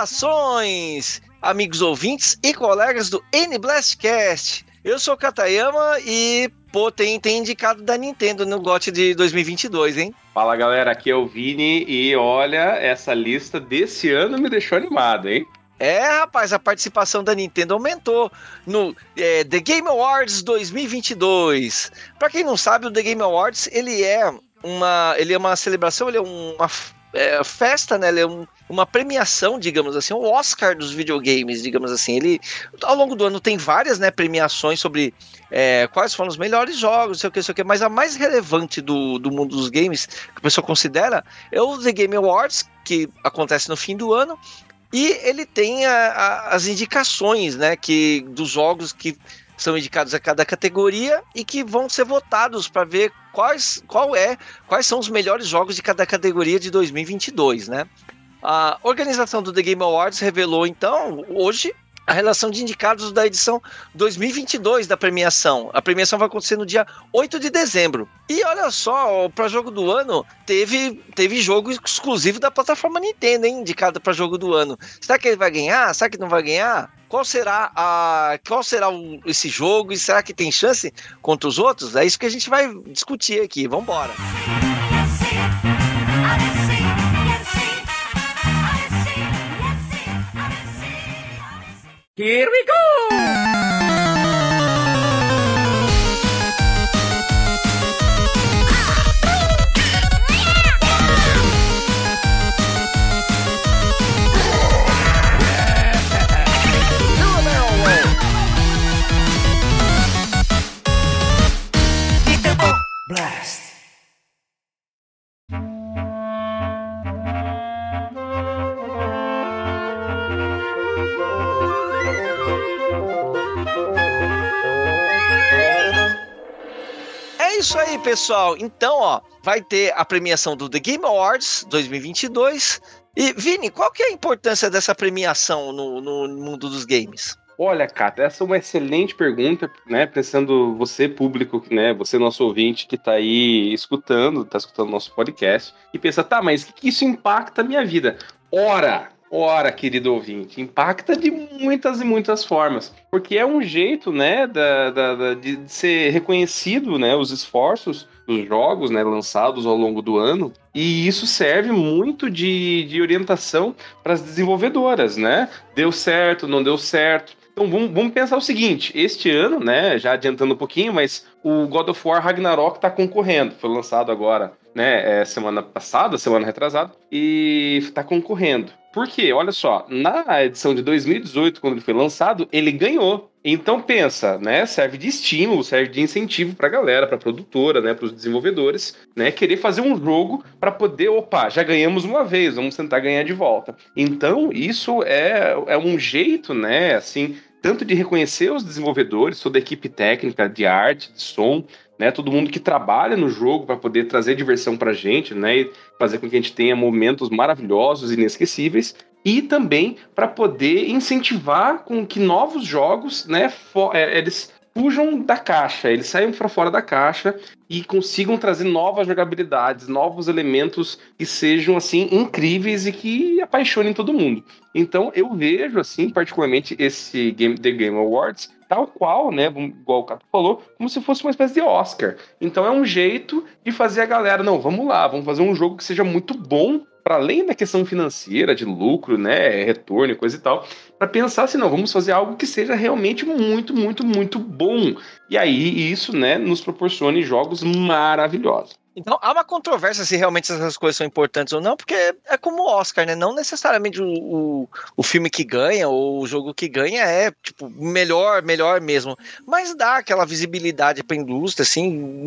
Saudações, amigos ouvintes e colegas do N-Blastcast. Eu sou o Katayama e, pô, tem, tem indicado da Nintendo no GOT de 2022, hein? Fala galera, aqui é o Vini e olha, essa lista desse ano me deixou animado, hein? É, rapaz, a participação da Nintendo aumentou no é, The Game Awards 2022. Para quem não sabe, o The Game Awards ele é uma, ele é uma celebração, ele é uma é, festa, né? Ele é um, uma premiação, digamos assim, o Oscar dos videogames, digamos assim. Ele, ao longo do ano, tem várias né, premiações sobre é, quais foram os melhores jogos, sei o que, sei o que, mas a mais relevante do, do mundo dos games, que a pessoa considera, é o The Game Awards, que acontece no fim do ano. E ele tem a, a, as indicações, né, que dos jogos que são indicados a cada categoria e que vão ser votados para ver quais, qual é, quais são os melhores jogos de cada categoria de 2022, né? A organização do The Game Awards revelou então hoje a relação de indicados da edição 2022 da premiação. A premiação vai acontecer no dia 8 de dezembro. E olha só, para jogo do ano, teve, teve jogo exclusivo da plataforma Nintendo, hein, indicado para jogo do ano. Será que ele vai ganhar? Será que não vai ganhar? Qual será a qual será o, esse jogo e será que tem chance contra os outros? É isso que a gente vai discutir aqui. Vamos embora. Here we go! Pessoal. Então, ó, vai ter a premiação do The Game Awards 2022. E, Vini, qual que é a importância dessa premiação no, no mundo dos games? Olha, Cata, essa é uma excelente pergunta, né? Pensando você, público, né? Você, nosso ouvinte, que tá aí escutando, tá escutando nosso podcast, e pensa, tá, mas que, que isso impacta a minha vida? Ora, Ora, querido ouvinte, impacta de muitas e muitas formas, porque é um jeito, né, da, da, da, de ser reconhecido, né, os esforços dos jogos, né, lançados ao longo do ano, e isso serve muito de, de orientação para as desenvolvedoras, né? Deu certo, não deu certo. Então vamos, vamos, pensar o seguinte: este ano, né, já adiantando um pouquinho, mas o God of War Ragnarok está concorrendo, foi lançado agora, né, é, semana passada, semana retrasada, e está concorrendo. Por quê? Olha só, na edição de 2018, quando ele foi lançado, ele ganhou. Então pensa, né? Serve de estímulo, serve de incentivo para a galera, para a produtora, né? Para os desenvolvedores, né? Querer fazer um jogo para poder, opa, já ganhamos uma vez, vamos tentar ganhar de volta. Então isso é, é um jeito, né? Assim, tanto de reconhecer os desenvolvedores, toda a equipe técnica de arte, de som, né? Todo mundo que trabalha no jogo para poder trazer diversão para a gente, né? E fazer com que a gente tenha momentos maravilhosos, inesquecíveis, e também para poder incentivar com que novos jogos, né? É, eles fujam da caixa, eles saiam para fora da caixa e consigam trazer novas jogabilidades, novos elementos que sejam assim incríveis e que apaixonem todo mundo. Então eu vejo assim particularmente esse Game The Game Awards tal qual, né, igual o Cato falou, como se fosse uma espécie de Oscar. Então é um jeito de fazer a galera, não, vamos lá, vamos fazer um jogo que seja muito bom para além da questão financeira, de lucro, né, retorno e coisa e tal, para pensar assim, não, vamos fazer algo que seja realmente muito, muito, muito bom. E aí isso, né, nos proporcione jogos maravilhosos. Então há uma controvérsia se realmente essas coisas são importantes ou não, porque é como o Oscar, né? Não necessariamente o, o, o filme que ganha ou o jogo que ganha é tipo melhor, melhor mesmo, mas dá aquela visibilidade para a indústria, assim,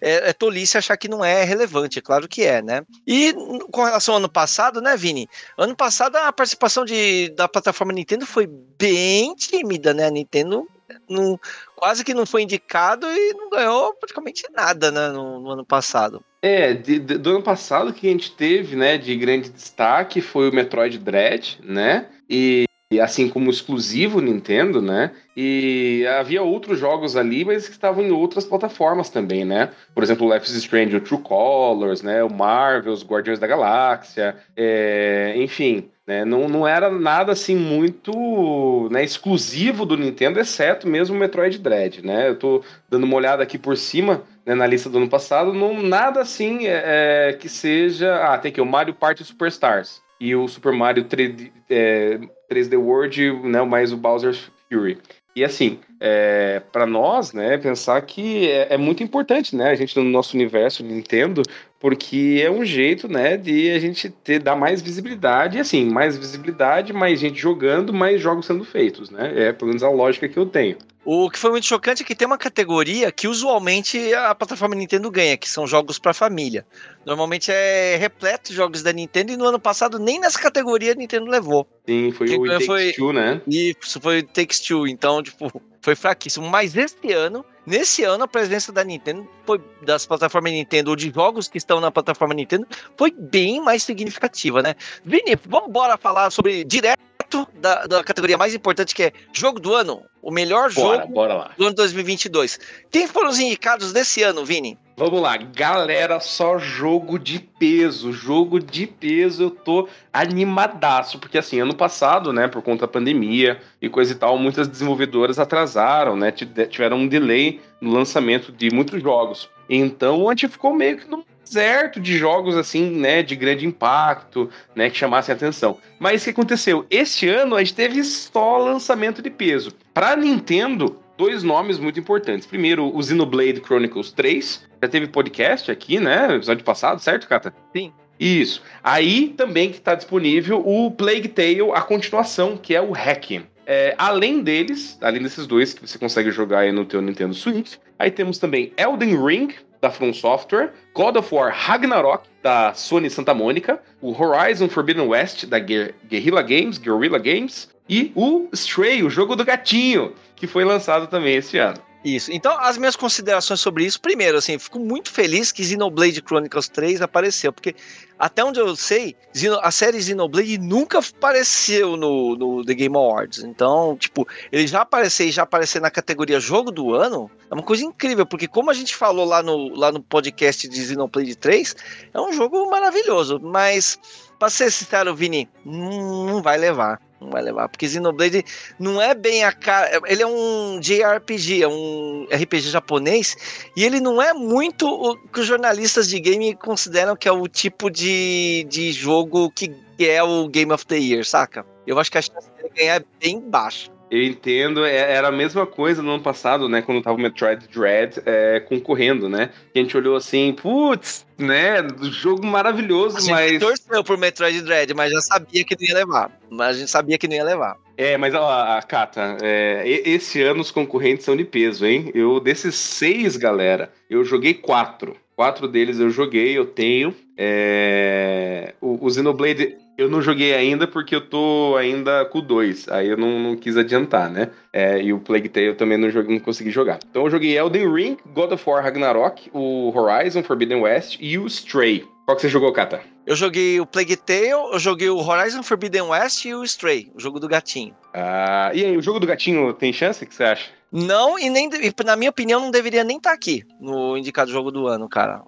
é, é tolice achar que não é relevante, é claro que é, né? E com relação ao ano passado, né, Vini? Ano passado a participação de, da plataforma Nintendo foi bem tímida, né? A Nintendo não, quase que não foi indicado e não ganhou praticamente nada né, no, no ano passado. É, de, de, do ano passado que a gente teve, né, de grande destaque foi o Metroid Dread, né? E, e assim como exclusivo Nintendo, né? E havia outros jogos ali, mas que estavam em outras plataformas também, né? Por exemplo, o Life is Strange, o True Colors, né? O Marvel, os Guardiões da Galáxia, é, enfim, Né? Não, não era nada assim muito né, exclusivo do Nintendo, exceto mesmo o Metroid Dread. Né? Eu tô dando uma olhada aqui por cima né, na lista do ano passado, não, nada assim é, é que seja. Ah, tem aqui o Mario Party Superstars e o Super Mario 3D, é, 3D World, né, mais o Bowser's Fury. E assim, é, para nós, né, pensar que é, é, muito importante, né, a gente no nosso universo Nintendo, porque é um jeito, né, de a gente ter dar mais visibilidade, e assim, mais visibilidade, mais gente jogando, mais jogos sendo feitos, né? É pelo menos a lógica que eu tenho. O que foi muito chocante é que tem uma categoria que usualmente a plataforma Nintendo ganha, que são jogos para família. Normalmente é repleto de jogos da Nintendo e no ano passado nem nessa categoria a Nintendo levou. Sim, foi o Takes foi... Two, né? Isso, foi o Takes Two. Então, tipo, foi fraquíssimo. Mas este ano, nesse ano, a presença da Nintendo, foi, das plataformas Nintendo, ou de jogos que estão na plataforma Nintendo, foi bem mais significativa, né? Vini, vamos embora falar sobre direto da, da categoria mais importante, que é jogo do ano. O melhor bora, jogo bora do ano 2022. Quem foram os indicados desse ano, Vini? Vamos lá, galera, só jogo de peso, jogo de peso, eu tô animadaço, porque assim, ano passado, né, por conta da pandemia e coisa e tal, muitas desenvolvedoras atrasaram, né, tiveram um delay no lançamento de muitos jogos. Então a gente ficou meio que no deserto de jogos assim, né, de grande impacto, né, que chamassem atenção. Mas o que aconteceu? Este ano a gente teve só lançamento de peso. Para Nintendo, dois nomes muito importantes. Primeiro, o Xenoblade Chronicles 3. Já teve podcast aqui, né? Episódio passado, certo, Cata? Sim. Isso. Aí também que está disponível o Plague Tale, a continuação, que é o Hack. É, além deles, além desses dois que você consegue jogar aí no teu Nintendo Switch, aí temos também Elden Ring, da From Software, God of War Ragnarok, da Sony Santa Mônica, o Horizon Forbidden West, da Guerrilla Games, Guerrilla Games, e o Stray, o jogo do gatinho, que foi lançado também esse ano. Isso. Então, as minhas considerações sobre isso, primeiro, assim, fico muito feliz que Xenoblade Chronicles 3 apareceu, porque até onde eu sei, a série Xenoblade nunca apareceu no, no The Game Awards. Então, tipo, ele já aparecer e já aparecer na categoria Jogo do Ano é uma coisa incrível, porque como a gente falou lá no, lá no podcast de Xenoblade 3, é um jogo maravilhoso, mas, pra ser sincero, Vini, não vai levar não vai levar, porque Xenoblade não é bem a cara. Ele é um JRPG, é um RPG japonês, e ele não é muito o que os jornalistas de game consideram que é o tipo de, de jogo que é o Game of the Year, saca? Eu acho que a chance dele ganhar é bem baixa. Eu entendo, é, era a mesma coisa no ano passado, né? Quando tava o Metroid Dread é, concorrendo, né? A gente olhou assim, putz, né? Jogo maravilhoso, a gente mas. torceu por Metroid Dread, mas já sabia que não ia levar. Mas a gente sabia que não ia levar. É, mas olha Cata, é, esse ano os concorrentes são de peso, hein? Eu, desses seis, galera, eu joguei quatro. Quatro deles eu joguei, eu tenho. É... O, o Xenoblade eu não joguei ainda porque eu tô ainda com o 2. Aí eu não, não quis adiantar, né? É, e o Plague Tale eu também não, joguei, não consegui jogar. Então eu joguei Elden Ring, God of War Ragnarok, o Horizon Forbidden West e o Stray. Qual que você jogou, Kata? Eu joguei o Plague Tale, eu joguei o Horizon Forbidden West e o Stray, o jogo do gatinho. Ah, e aí, o jogo do gatinho tem chance? O que você acha? Não, e nem, na minha opinião, não deveria nem estar tá aqui no indicado jogo do ano, cara.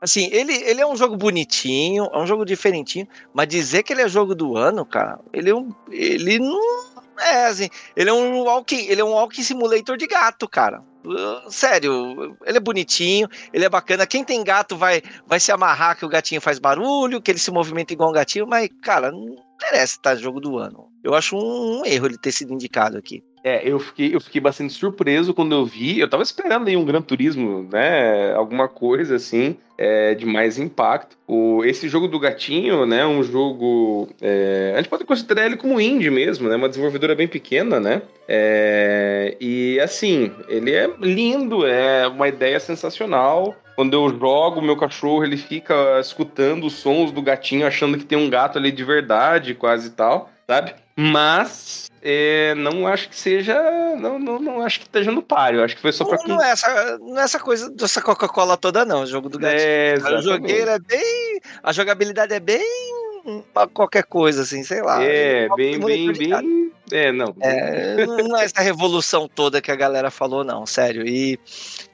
Assim, ele, ele é um jogo bonitinho, é um jogo diferentinho, mas dizer que ele é jogo do ano, cara, ele é um. Ele não. É, assim, ele é um walking, ele é um walking simulator de gato, cara. Uh, sério, ele é bonitinho, ele é bacana. Quem tem gato vai, vai se amarrar que o gatinho faz barulho, que ele se movimenta igual um gatinho, mas, cara, não merece estar jogo do ano. Eu acho um, um erro ele ter sido indicado aqui. É, eu fiquei, eu fiquei bastante surpreso quando eu vi. Eu tava esperando aí um Gran Turismo, né? Alguma coisa assim, é, de mais impacto. O, esse jogo do gatinho, né? Um jogo. É, a gente pode considerar ele como indie mesmo, né? Uma desenvolvedora bem pequena, né? É, e assim, ele é lindo, é uma ideia sensacional. Quando eu jogo, meu cachorro ele fica escutando os sons do gatinho, achando que tem um gato ali de verdade, quase tal, sabe? Mas é, não acho que seja. Não, não, não acho que esteja no páreo. Acho que foi só não, pra. Não é essa, não é essa coisa dessa Coca-Cola toda, não. O jogo do gatinho. É, joguei, é bem. A jogabilidade é bem. Qualquer coisa, assim, sei lá. É, bem, bem, bem, É, não. É, não é essa revolução toda que a galera falou, não, sério. E,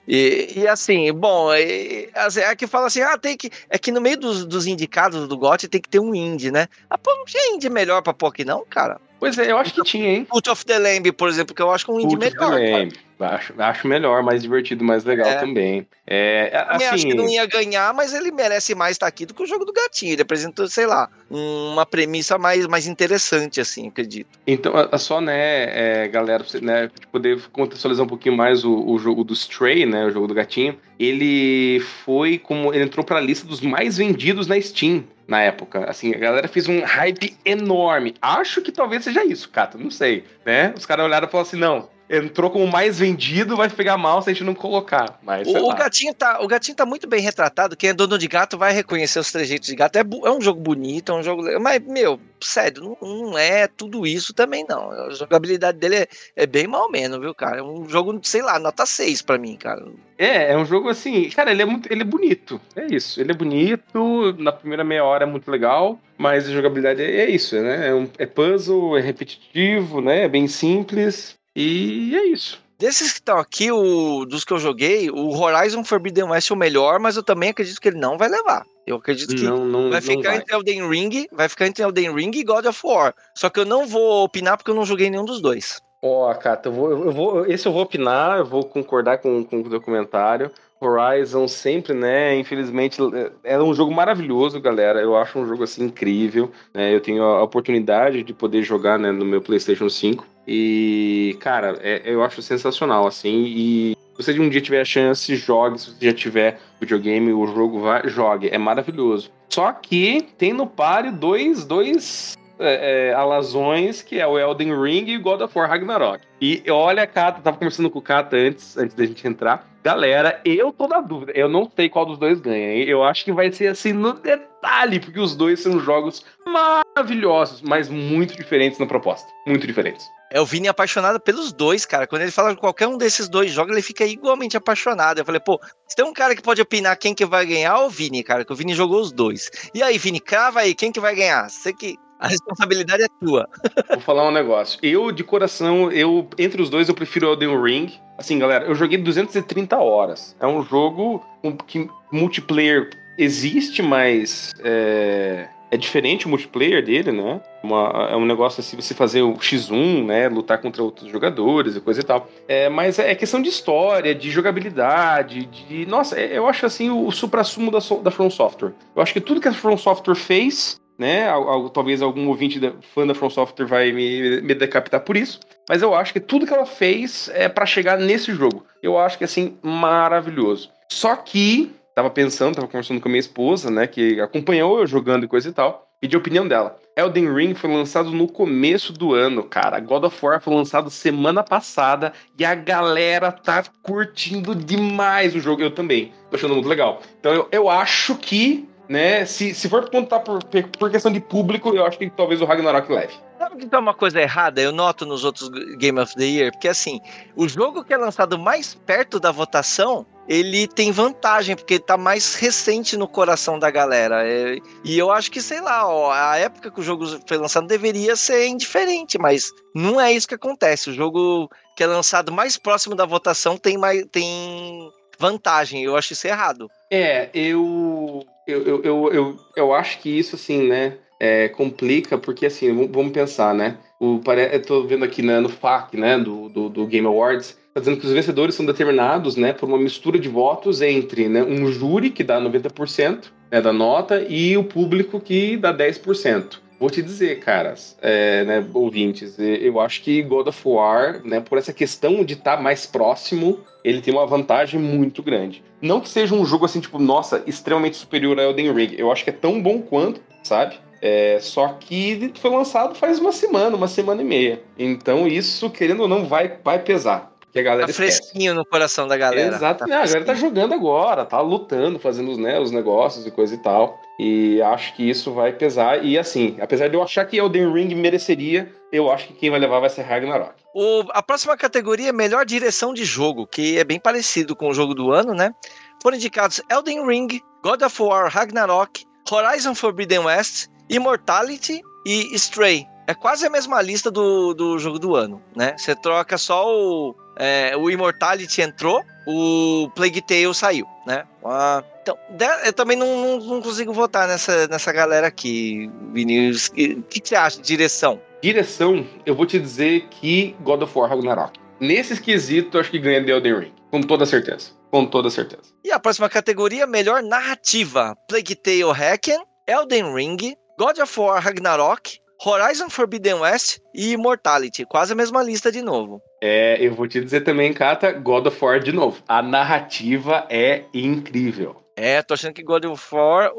e, e assim, bom, e, é que fala assim, ah, tem que. É que no meio dos, dos indicados do GOT tem que ter um indie, né? Ah, pô, não tinha indie melhor pra pôr aqui, não, cara? Pois é, eu acho que tinha, hein? Cult of the Lamb, por exemplo, que eu acho que é um indie Cult melhor. Of the Lamb. Acho, acho melhor, mais divertido, mais legal é. também. É, assim, acho que não ia ganhar, mas ele merece mais estar aqui do que o jogo do gatinho. Ele apresentou, sei lá, uma premissa mais, mais interessante, assim, acredito. Então, só, né, é, galera, né, poder contextualizar um pouquinho mais o, o jogo do Stray, né, o jogo do gatinho, ele foi como. Ele entrou para a lista dos mais vendidos na Steam na época. Assim, a galera fez um hype enorme. Acho que talvez seja isso, Cato, não sei, né? Os caras olharam e falaram assim, não, entrou como mais vendido, vai pegar mal se a gente não colocar. Mas, o, o, gatinho tá, o gatinho tá muito bem retratado. Quem é dono de gato vai reconhecer os trejeitos de gato. É, é um jogo bonito, é um jogo. Mas, meu, sério, não, não é tudo isso também, não. A jogabilidade dele é, é bem mal menos, viu, cara? É um jogo, sei lá, nota 6 pra mim, cara. É, é um jogo assim, cara, ele é muito, ele é bonito. É isso. Ele é bonito, na primeira meia hora é muito legal, mas a jogabilidade é, é isso, né? É, um, é puzzle, é repetitivo, né? É bem simples. E é isso. Desses que estão aqui, o, dos que eu joguei, o Horizon Forbidden West é o melhor, mas eu também acredito que ele não vai levar. Eu acredito que não, não, vai ficar vai. entre Elden Ring, vai ficar entre Elden Ring e God of War. Só que eu não vou opinar porque eu não joguei nenhum dos dois. Ó, oh, Cata, eu vou, eu vou, esse eu vou opinar, eu vou concordar com, com o documentário. Horizon sempre, né? Infelizmente, é, é um jogo maravilhoso, galera. Eu acho um jogo assim incrível. Né? Eu tenho a oportunidade de poder jogar né, no meu PlayStation 5. E, cara, é, eu acho sensacional, assim. E se você de um dia tiver a chance, jogue. Se você já tiver videogame, o jogo vai, jogue. É maravilhoso. Só que tem no páreo dois, dois é, é, alazões, que é o Elden Ring e God of War Ragnarok. E olha, Kata, tava conversando com o Kata antes, antes da gente entrar. Galera, eu tô na dúvida. Eu não sei qual dos dois ganha. Eu acho que vai ser assim no detalhe, porque os dois são jogos maravilhosos, mas muito diferentes na proposta. Muito diferentes. É o Vini apaixonado pelos dois, cara. Quando ele fala que qualquer um desses dois joga, ele fica igualmente apaixonado. Eu falei, pô, se tem um cara que pode opinar quem que vai ganhar, é o Vini, cara, que o Vini jogou os dois. E aí, Vini, crava aí, quem que vai ganhar? Você que a responsabilidade é tua. Vou falar um negócio. Eu, de coração, eu entre os dois, eu prefiro Elden Ring. Assim, galera, eu joguei 230 horas. É um jogo que multiplayer existe, mas é, é diferente o multiplayer dele, né? Uma, é um negócio assim, você fazer o X1, né? Lutar contra outros jogadores e coisa e tal. É, mas é questão de história, de jogabilidade, de. Nossa, é, eu acho assim o, supra-sumo da, da From Software. Eu acho que tudo que a From Software fez né? Talvez algum ouvinte da, fã da From Software vai me, me decapitar por isso. Mas eu acho que tudo que ela fez é para chegar nesse jogo. Eu acho que assim, maravilhoso. Só que, tava pensando, tava conversando com a minha esposa, né? Que acompanhou eu jogando e coisa e tal. E de opinião dela. Elden Ring foi lançado no começo do ano, cara. God of War foi lançado semana passada e a galera tá curtindo demais o jogo. Eu também. Tô achando muito legal. Então eu, eu acho que né? Se, se for contar por, por questão de público, eu acho que talvez o Ragnarok leve. Sabe que tá uma coisa errada? Eu noto nos outros Game of the Year, porque assim, o jogo que é lançado mais perto da votação, ele tem vantagem, porque tá mais recente no coração da galera. É, e eu acho que, sei lá, ó, a época que o jogo foi lançado deveria ser indiferente, mas não é isso que acontece. O jogo que é lançado mais próximo da votação tem mais. tem vantagem. Eu acho isso errado. É, eu eu, eu, eu, eu, eu acho que isso, assim, né, é, complica, porque, assim, vamos pensar, né, o, eu tô vendo aqui né, no FAQ, né, do, do, do Game Awards, tá dizendo que os vencedores são determinados, né, por uma mistura de votos entre, né, um júri que dá 90% né, da nota e o público que dá 10%. Vou te dizer, caras, é, né, ouvintes, eu acho que God of War, né, por essa questão de estar tá mais próximo, ele tem uma vantagem muito grande. Não que seja um jogo assim, tipo, nossa, extremamente superior a Elden Ring. Eu acho que é tão bom quanto, sabe? É, só que foi lançado faz uma semana, uma semana e meia. Então isso, querendo ou não, vai, vai pesar. Porque a galera tá fresquinho no coração da galera. Exato. Tá a galera tá jogando agora, tá lutando, fazendo né, os negócios e coisa e tal. E acho que isso vai pesar. E assim, apesar de eu achar que Elden Ring mereceria, eu acho que quem vai levar vai ser Ragnarok. O, a próxima categoria é melhor direção de jogo, que é bem parecido com o jogo do ano, né? Foram indicados Elden Ring, God of War Ragnarok, Horizon Forbidden West, Immortality e Stray. é quase a mesma lista do, do jogo do ano, né? Você troca só o. É, o Immortality entrou, o Plague Tale saiu, né? Ah, então, eu também não, não, não, consigo votar nessa, nessa galera aqui, Vinícius. O que, que você acha de direção? Direção, eu vou te dizer que God of War Ragnarok. Nesse esquisito, acho que ganha The Elden Ring. Com toda certeza. Com toda certeza. E a próxima categoria, melhor narrativa. Plague Tale Hacken, Elden Ring, God of War Ragnarok, Horizon Forbidden West e Immortality. Quase a mesma lista de novo. É, eu vou te dizer também, Kata, God of War de novo. A narrativa é incrível. É, tô achando que God of War,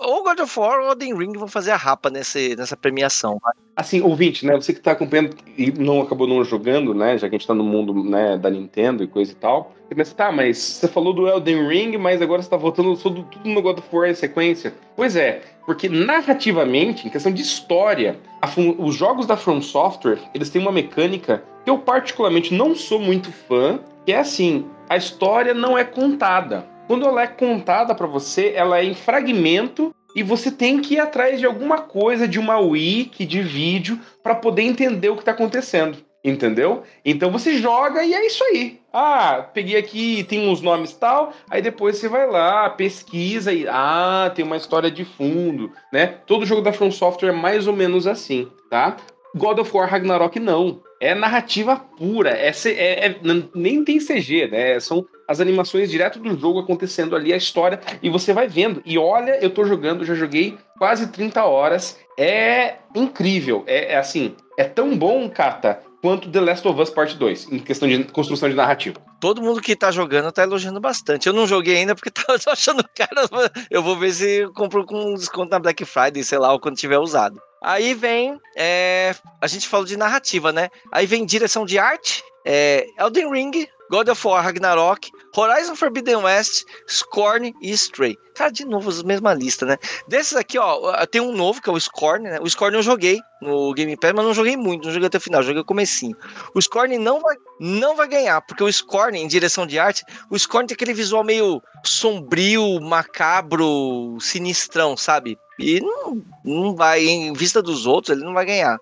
ou God of War ou Elden Ring vão fazer a rapa nesse, nessa premiação. Assim, ouvinte, né, você que tá acompanhando e não acabou não jogando, né, já que a gente tá no mundo, né, da Nintendo e coisa e tal, tá, mas você falou do Elden Ring, mas agora você tá voltando tudo, tudo no God of War em sequência. Pois é, porque narrativamente, em questão de história, os jogos da From Software, eles têm uma mecânica que eu particularmente não sou muito fã, que é assim, a história não é contada. Quando ela é contada para você, ela é em fragmento e você tem que ir atrás de alguma coisa, de uma wiki, de vídeo, para poder entender o que está acontecendo. Entendeu? Então você joga e é isso aí. Ah, peguei aqui, tem uns nomes tal, aí depois você vai lá, pesquisa e ah, tem uma história de fundo, né? Todo jogo da From Software é mais ou menos assim, tá? God of War Ragnarok não. É narrativa pura, é, é, é nem tem CG, né? São as animações direto do jogo acontecendo ali, a história, e você vai vendo. E olha, eu tô jogando, já joguei quase 30 horas. É incrível. É, é assim, é tão bom, Kata, quanto The Last of Us Part 2, em questão de construção de narrativa. Todo mundo que tá jogando tá elogiando bastante. Eu não joguei ainda porque tava achando caro. Eu vou ver se compro com desconto na Black Friday, sei lá, ou quando tiver usado. Aí vem. É, a gente falou de narrativa, né? Aí vem direção de arte. É, Elden Ring, God of War Ragnarok, Horizon Forbidden West, Scorn e Stray. Cara, de novo, a mesma lista, né? Desses aqui, ó, tem um novo que é o Scorn, né? O Scorn eu joguei no Game Pass, mas não joguei muito, não joguei até o final, joguei o comecinho. O Scorn não vai, não vai ganhar, porque o Scorn, em direção de arte, o Scorn tem aquele visual meio sombrio, macabro, sinistrão, sabe? E não, não vai, em vista dos outros, ele não vai ganhar.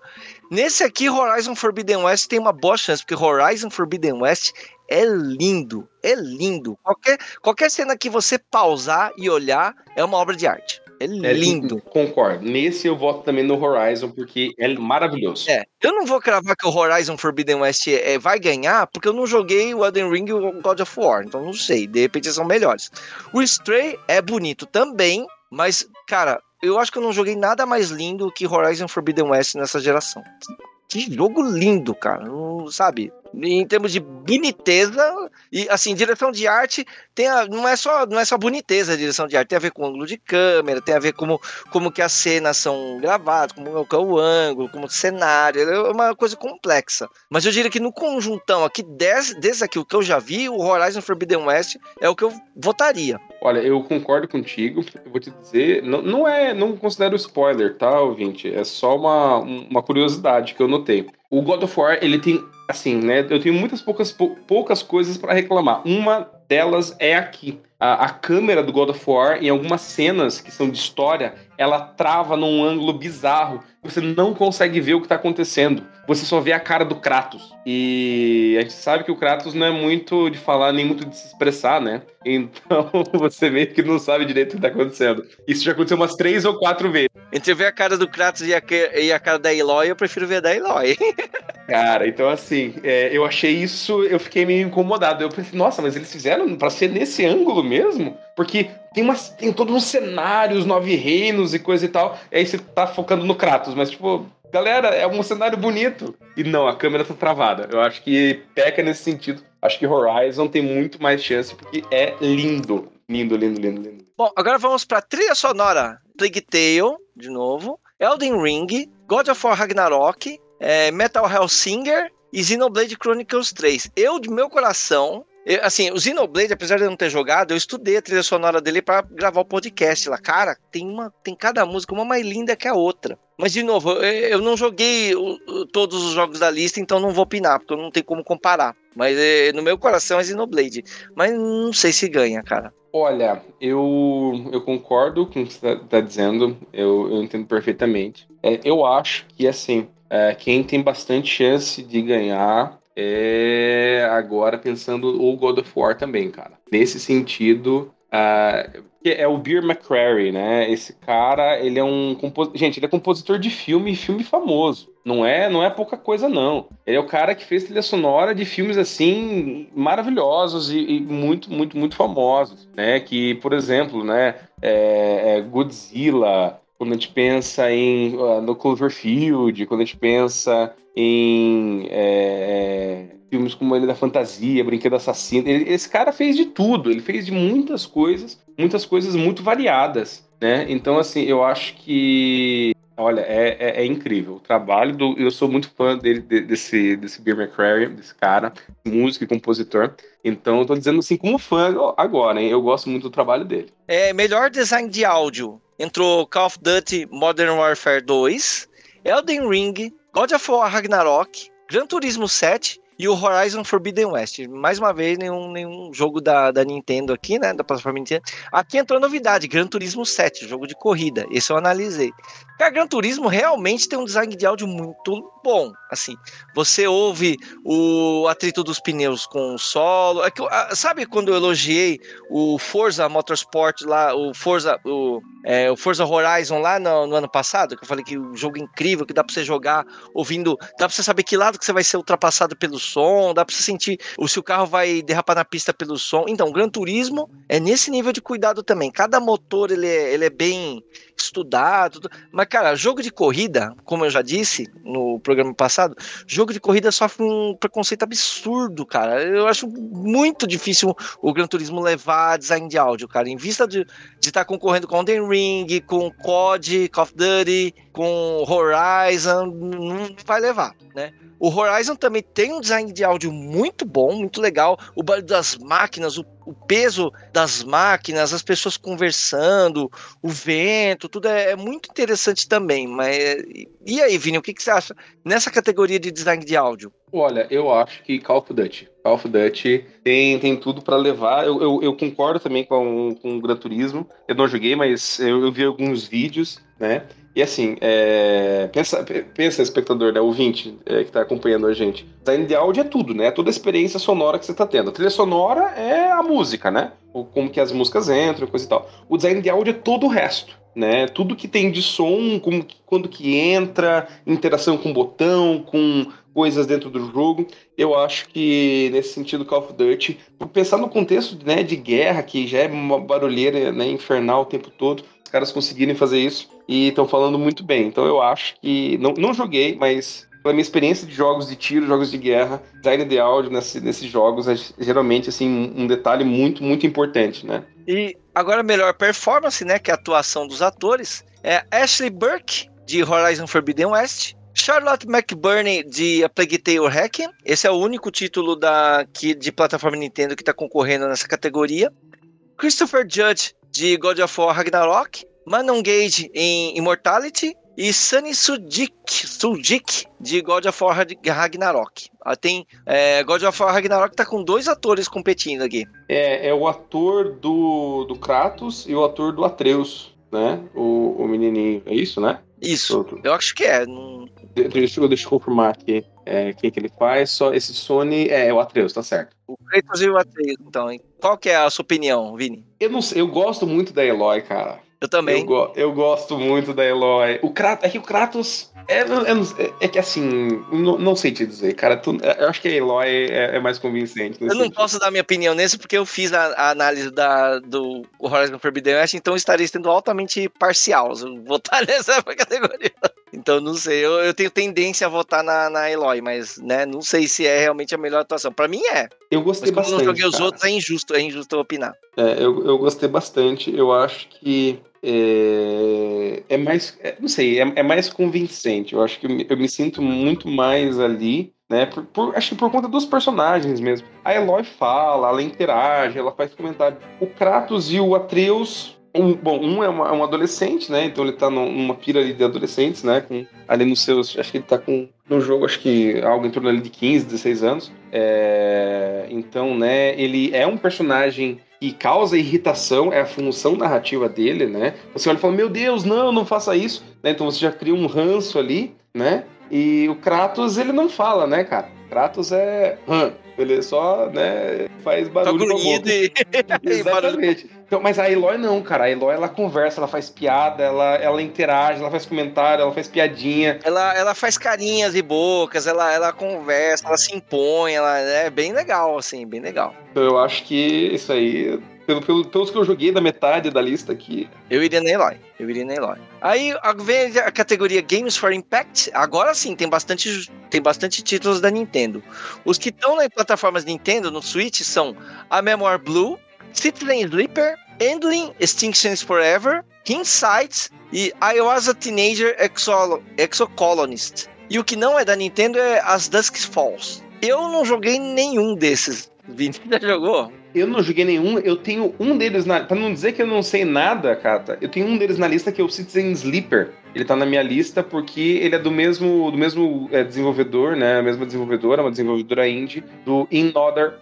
Nesse aqui, Horizon Forbidden West tem uma boa chance, porque Horizon Forbidden West é lindo, é lindo. Qualquer, qualquer cena que você pausar e olhar é uma obra de arte. É, é lindo. É, concordo. Nesse eu voto também no Horizon, porque é maravilhoso. É. Eu não vou cravar que o Horizon Forbidden West é, vai ganhar, porque eu não joguei o Elden Ring e o God of War. Então não sei. De repente são melhores. O Stray é bonito também, mas, cara, eu acho que eu não joguei nada mais lindo que Horizon Forbidden West nessa geração. Que jogo lindo, cara. Não, sabe? Em termos de boniteza e assim direção de arte tem a, não é só não é só boniteza a direção de arte tem a ver com o ângulo de câmera tem a ver como como que as cenas são gravadas como é o ângulo como o cenário é uma coisa complexa mas eu diria que no conjuntão aqui desse, desse aqui o que eu já vi o Horizon Forbidden West é o que eu votaria Olha, eu concordo contigo. Eu vou te dizer, não, não é, não considero spoiler, tá, ouvinte? É só uma, uma curiosidade que eu notei. O God of War, ele tem assim, né? Eu tenho muitas poucas, poucas coisas para reclamar. Uma delas é aqui. A, a, câmera do God of War, em algumas cenas que são de história, ela trava num ângulo bizarro. Você não consegue ver o que está acontecendo. Você só vê a cara do Kratos. E a gente sabe que o Kratos não é muito de falar, nem muito de se expressar, né? Então você meio que não sabe direito o que está acontecendo. Isso já aconteceu umas três ou quatro vezes. Entre ver a cara do Kratos e a, e a cara da Eloy, eu prefiro ver a da Eloy. Cara, então assim, é, eu achei isso, eu fiquei meio incomodado. Eu pensei, nossa, mas eles fizeram para ser nesse ângulo mesmo? Porque tem, umas, tem todos uns cenários, nove reinos e coisa e tal. E aí você tá focando no Kratos, mas tipo, galera, é um cenário bonito. E não, a câmera tá travada. Eu acho que peca nesse sentido. Acho que Horizon tem muito mais chance porque é lindo. Lindo, lindo, lindo, lindo. Bom, agora vamos pra trilha sonora. Plague Tale, de novo. Elden Ring, God of War Ragnarok, é, Metal Hellsinger e Xenoblade Chronicles 3. Eu, de meu coração, eu, assim, o Xenoblade, apesar de eu não ter jogado, eu estudei a trilha sonora dele para gravar o podcast lá. Cara, tem uma, tem cada música uma mais linda que a outra. Mas de novo, eu, eu não joguei o, todos os jogos da lista, então não vou opinar, porque eu não tenho como comparar. Mas é, no meu coração é Xenoblade. Mas não sei se ganha, cara. Olha, eu, eu concordo com o que você está tá dizendo, eu, eu entendo perfeitamente. É, eu acho que, assim, é, quem tem bastante chance de ganhar é agora pensando o God of War também, cara. Nesse sentido, uh, é o Beer McCrary, né? Esse cara, ele é um compositor. Gente, ele é compositor de filme filme famoso. Não é, não é pouca coisa, não. Ele é o cara que fez trilha sonora de filmes assim maravilhosos e, e muito, muito, muito famosos, né? Que, por exemplo, né? É, é Godzilla, quando a gente pensa em uh, no Cloverfield, quando a gente pensa em é, é filmes como ele da fantasia, Brinquedo Assassino. Ele, esse cara fez de tudo, ele fez de muitas coisas, muitas coisas muito variadas, né? Então, assim, eu acho que, olha, é, é, é incrível. O trabalho do. Eu sou muito fã dele, desse, desse Beer McCrary, desse cara, músico e compositor. Então, eu tô dizendo assim, como fã agora, hein? Eu gosto muito do trabalho dele. É, melhor design de áudio. Entrou Call of Duty Modern Warfare 2, Elden Ring, God of War Ragnarok, Gran Turismo 7, e o Horizon Forbidden West. Mais uma vez, nenhum, nenhum jogo da, da Nintendo aqui, né? Da plataforma Nintendo. Aqui entrou novidade: Gran Turismo 7, jogo de corrida. Esse eu analisei. Porque a Gran Turismo realmente tem um design de áudio muito bom. Assim, você ouve o atrito dos pneus com o solo. É que, sabe quando eu elogiei o Forza Motorsport lá, o Forza, o, é, o Forza Horizon lá no, no, ano passado? Que eu falei que o jogo é incrível, que dá pra você jogar ouvindo. Dá pra você saber que lado que você vai ser ultrapassado pelo som, dá pra você sentir ou se o carro vai derrapar na pista pelo som. Então, Gran Turismo é nesse nível de cuidado também. Cada motor ele é, ele é bem estudado, mas cara, jogo de corrida, como eu já disse no programa passado, jogo de corrida sofre um preconceito absurdo, cara. Eu acho muito difícil o Gran Turismo levar design de áudio, cara. Em vista de estar tá concorrendo com Elden Ring, com COD, Call of Duty, com Horizon, não vai levar, né? O Horizon também tem um design de áudio muito bom, muito legal. O barulho das máquinas, o, o peso das máquinas, as pessoas conversando, o vento, tudo é, é, muito interessante também. Mas e aí, Vini, o que, que você acha nessa categoria de design de áudio? Olha, eu acho que Call of Duty. Call of Duty tem, tem tudo para levar. Eu, eu, eu, concordo também com, com o Gran Turismo. Eu não joguei, mas eu, eu vi alguns vídeos, né? E assim, é... pensa, pensa, espectador, né, ouvinte é, que está acompanhando a gente. Design de áudio é tudo, né? É toda a experiência sonora que você está tendo. A trilha sonora é a música, né? como que as músicas entram, coisa e tal. O design de áudio é todo o resto, né? Tudo que tem de som, como, quando que entra, interação com o botão, com coisas dentro do jogo. Eu acho que nesse sentido Call of Duty, por pensar no contexto né, de guerra, que já é uma barulheira né, infernal o tempo todo, os caras conseguirem fazer isso e estão falando muito bem. Então eu acho que. Não, não joguei, mas pela minha experiência de jogos de tiro, jogos de guerra, design de áudio nesse, nesses jogos é geralmente assim um detalhe muito, muito importante, né? E agora melhor performance, né, que é a atuação dos atores, é Ashley Burke de Horizon Forbidden West, Charlotte McBurney de A Plague Tale Hacking. Esse é o único título da, que, de plataforma Nintendo que está concorrendo nessa categoria. Christopher Judge de God of War Ragnarok, Manon Gage em Immortality e Sunny Sujik, Sujik de God of War Ragnarok. Ah, tem é, God of War Ragnarok tá com dois atores competindo aqui. É, é o ator do, do Kratos e o ator do Atreus, né? O, o menininho, é isso, né? Isso, eu acho que é. Não... Deixa, deixa eu confirmar aqui é, quem que ele faz. Só esse Sony é, é o Atreus, tá certo. O Kratos e o Atreus, então. Qual que é a sua opinião, Vini? Eu não sei, eu gosto muito da Eloy, cara. Eu também. Eu, go eu gosto muito da Eloy. O Kratos, é que o Kratos. É, é, é que assim, não, não, sei te dizer, cara. Tu, eu acho que a Eloy é, é mais convincente. Eu não sentido. posso dar minha opinião nesse porque eu fiz a, a análise da, do Horizon Forbidden West, então estaria sendo altamente parcial. Eu votar nessa categoria. Então não sei, eu, eu tenho tendência a votar na, na Eloy, mas né, não sei se é realmente a melhor atuação. Para mim é. Eu gostei mas, bastante. Como eu não joguei cara. os outros, é injusto, é injusto opinar. É, eu, eu gostei bastante. Eu acho que é, é mais, é, não sei, é, é, mais convincente. Eu acho que eu, eu me sinto muito mais ali, né? Por, por, acho que por conta dos personagens mesmo. A Eloy fala, ela interage, ela faz comentário. O Kratos e o Atreus. Um, bom, um é, uma, é, um adolescente, né? Então ele tá numa pira ali de adolescentes, né? Com, ali nos seus. Acho que ele tá com. No jogo, acho que algo em torno ali de 15, 16 anos. É, então, né? Ele é um personagem e causa irritação, é a função narrativa dele, né? Você olha e fala, meu Deus, não, não faça isso. Né? Então você já cria um ranço ali, né? E o Kratos, ele não fala, né, cara? Kratos é. Hum, ele só, né, faz barulho. Só grunhido e... Exatamente. Então, mas a Eloy não, cara. A Eloy, ela conversa, ela faz piada, ela, ela interage, ela faz comentário, ela faz piadinha. Ela, ela faz carinhas e bocas, ela, ela conversa, ela se impõe, ela é bem legal, assim, bem legal. Então, eu acho que isso aí pelo, pelo, pelos que eu joguei da metade da lista aqui. Eu iria na Eloy. Eu iria na Eloy. Aí vem a categoria Games for Impact. Agora sim, tem bastante, tem bastante títulos da Nintendo. Os que estão nas plataformas Nintendo, no Switch, são a Memoir Blue, Citizen Sleeper, Endling Extinctions Forever, King Sights e I Was a Teenager Exo Exocolonist. E o que não é da Nintendo é as Dusk Falls. Eu não joguei nenhum desses. Vini já jogou? Eu não joguei nenhum, eu tenho um deles na. Pra não dizer que eu não sei nada, Kata, eu tenho um deles na lista que é o Citizen Sleeper. Ele tá na minha lista porque ele é do mesmo, do mesmo é, desenvolvedor, né? A mesma desenvolvedora, uma desenvolvedora indie, do In Other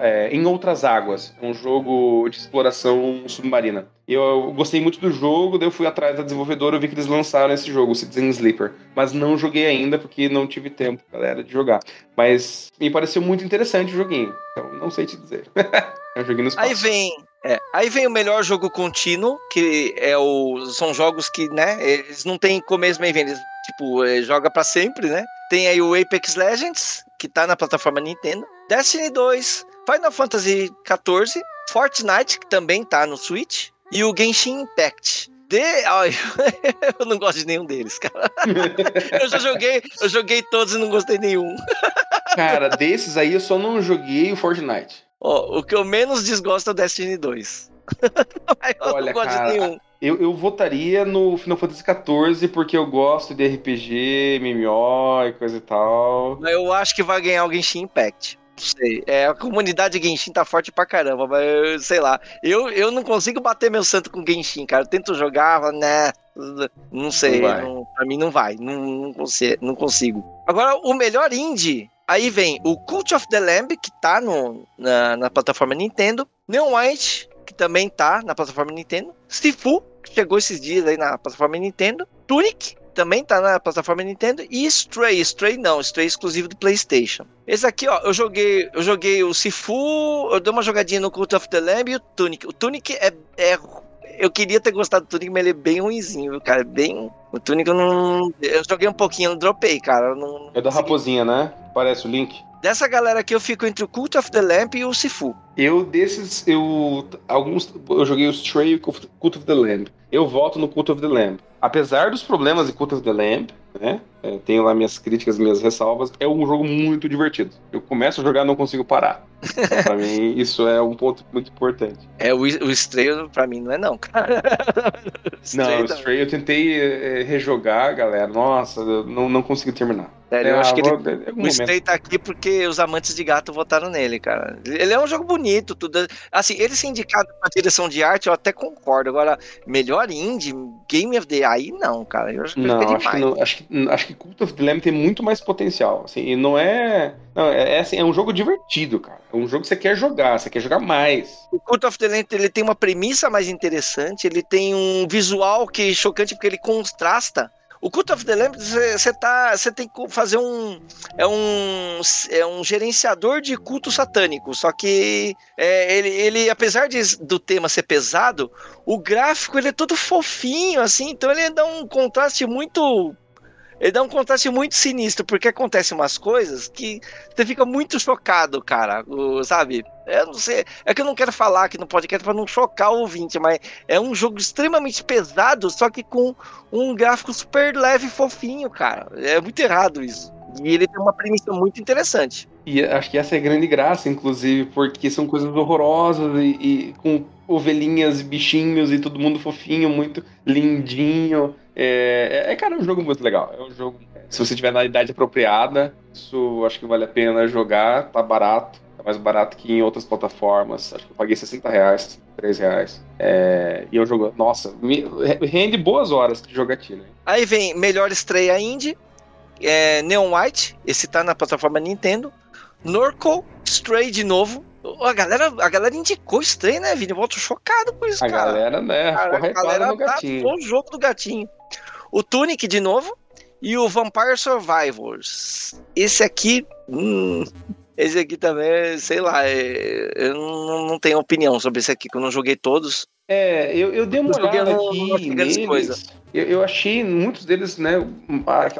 é, em Outras Águas, é um jogo de exploração submarina. Eu gostei muito do jogo, daí eu fui atrás da desenvolvedora e vi que eles lançaram esse jogo, Citizen Sleeper. Mas não joguei ainda porque não tive tempo, galera, de jogar. Mas me pareceu muito interessante o joguinho, então não sei te dizer. é um joguinho no espaço. Aí vem é, aí vem o melhor jogo contínuo, que é o, são jogos que, né, eles não tem começo fim, eles, tipo, é, joga para sempre, né? Tem aí o Apex Legends, que tá na plataforma Nintendo, Destiny 2, Final Fantasy XIV, Fortnite, que também tá no Switch, e o Genshin Impact. De... Ai, eu não gosto de nenhum deles, cara. eu já joguei, eu joguei todos e não gostei nenhum. cara, desses aí eu só não joguei o Fortnite. Ó, o que eu menos desgosto é o Destiny 2. eu Olha, não gosto cara, de nenhum. Eu, eu votaria no Final Fantasy XIV porque eu gosto de RPG, MMO e coisa e tal. Eu acho que vai ganhar o Genshin Impact sei. É, a comunidade Genshin tá forte pra caramba, mas sei lá. Eu, eu não consigo bater meu santo com Genshin, cara. Eu tento jogar, né? Não sei. Não não, pra mim não vai. Não, não, consigo, não consigo. Agora, o melhor indie. Aí vem o Cult of the Lamb, que tá no, na, na plataforma Nintendo. Neon White, que também tá na plataforma Nintendo. Sifu, que chegou esses dias aí na plataforma Nintendo. Tunic, também tá na plataforma Nintendo e Stray, Stray não, Stray é exclusivo do PlayStation. Esse aqui, ó, eu joguei, eu joguei o Sifu, eu dei uma jogadinha no Cult of the Lamb e o Tunic. O Tunic é, é eu queria ter gostado do Tunic, mas ele é bem ruimzinho, cara, bem o Tunic eu não. Eu joguei um pouquinho, não dropei, cara. Não... É da raposinha, né? Parece o Link. Dessa galera aqui eu fico entre o Cult of the Lamp e o Sifu. Eu desses, eu alguns eu joguei o Stray e o Cult of the Lamp. Eu voto no Cult of the Lamp. Apesar dos problemas de Cult of the Lamp, né? É, tenho lá minhas críticas, minhas ressalvas. É um jogo muito divertido. Eu começo a jogar não consigo parar. Pra mim, isso é um ponto muito importante. É, o, o Stray pra mim não é não, cara. não, o Stray eu tentei é, rejogar, galera. Nossa, não, não consegui terminar. Sério, é, eu acho que ele, o Stray tá aqui porque os amantes de gato votaram nele, cara. Ele é um jogo bonito, tudo. Assim, ele ser indicado pra direção de arte, eu até concordo. Agora, melhor indie, Game of the aí não, cara. Eu acho não, que acho que não, acho que acho que Cult of the Lamb tem muito mais potencial. Assim, e não é. Não, é, é, assim, é um jogo divertido, cara. É um jogo que você quer jogar, você quer jogar mais. O Cult of the Lamb ele tem uma premissa mais interessante, ele tem um visual que é chocante porque ele contrasta o Cult of the Lamb, você tá, você tem que fazer um é um é um gerenciador de culto satânico, só que é, ele, ele apesar de, do tema ser pesado, o gráfico ele é todo fofinho assim, então ele dá um contraste muito ele dá um contraste muito sinistro, porque acontecem umas coisas que você fica muito chocado, cara. Sabe? Eu não sei. É que eu não quero falar aqui no podcast para não chocar o ouvinte, mas é um jogo extremamente pesado, só que com um gráfico super leve e fofinho, cara. É muito errado isso. E ele tem uma premissa muito interessante. E acho que essa é a grande graça, inclusive, porque são coisas horrorosas e, e com ovelhinhas, bichinhos e todo mundo fofinho, muito lindinho. É, é, cara, é um jogo muito legal. É um jogo. Se você tiver na idade apropriada, isso acho que vale a pena jogar, tá barato. Tá mais barato que em outras plataformas. Acho que eu paguei 60 reais, 63 reais. É, e eu jogo. Nossa, me, rende boas horas de jogatina. Aí vem melhor estreia indie. É, Neon White, esse tá na plataforma Nintendo. Norco, Stray de novo. A galera, a galera indicou Stray, né, Vini? Eu volto chocado com isso, a cara. A galera, né? Cara, a galera no gatinho. o jogo do gatinho. O Tunic de novo. E o Vampire Survivors. Esse aqui. Hum, esse aqui também, sei lá, é, eu não, tenho opinião sobre esse aqui, que eu não joguei todos. É, eu, eu dei uma eu olhada aqui neles, eu, eu, achei muitos deles, né,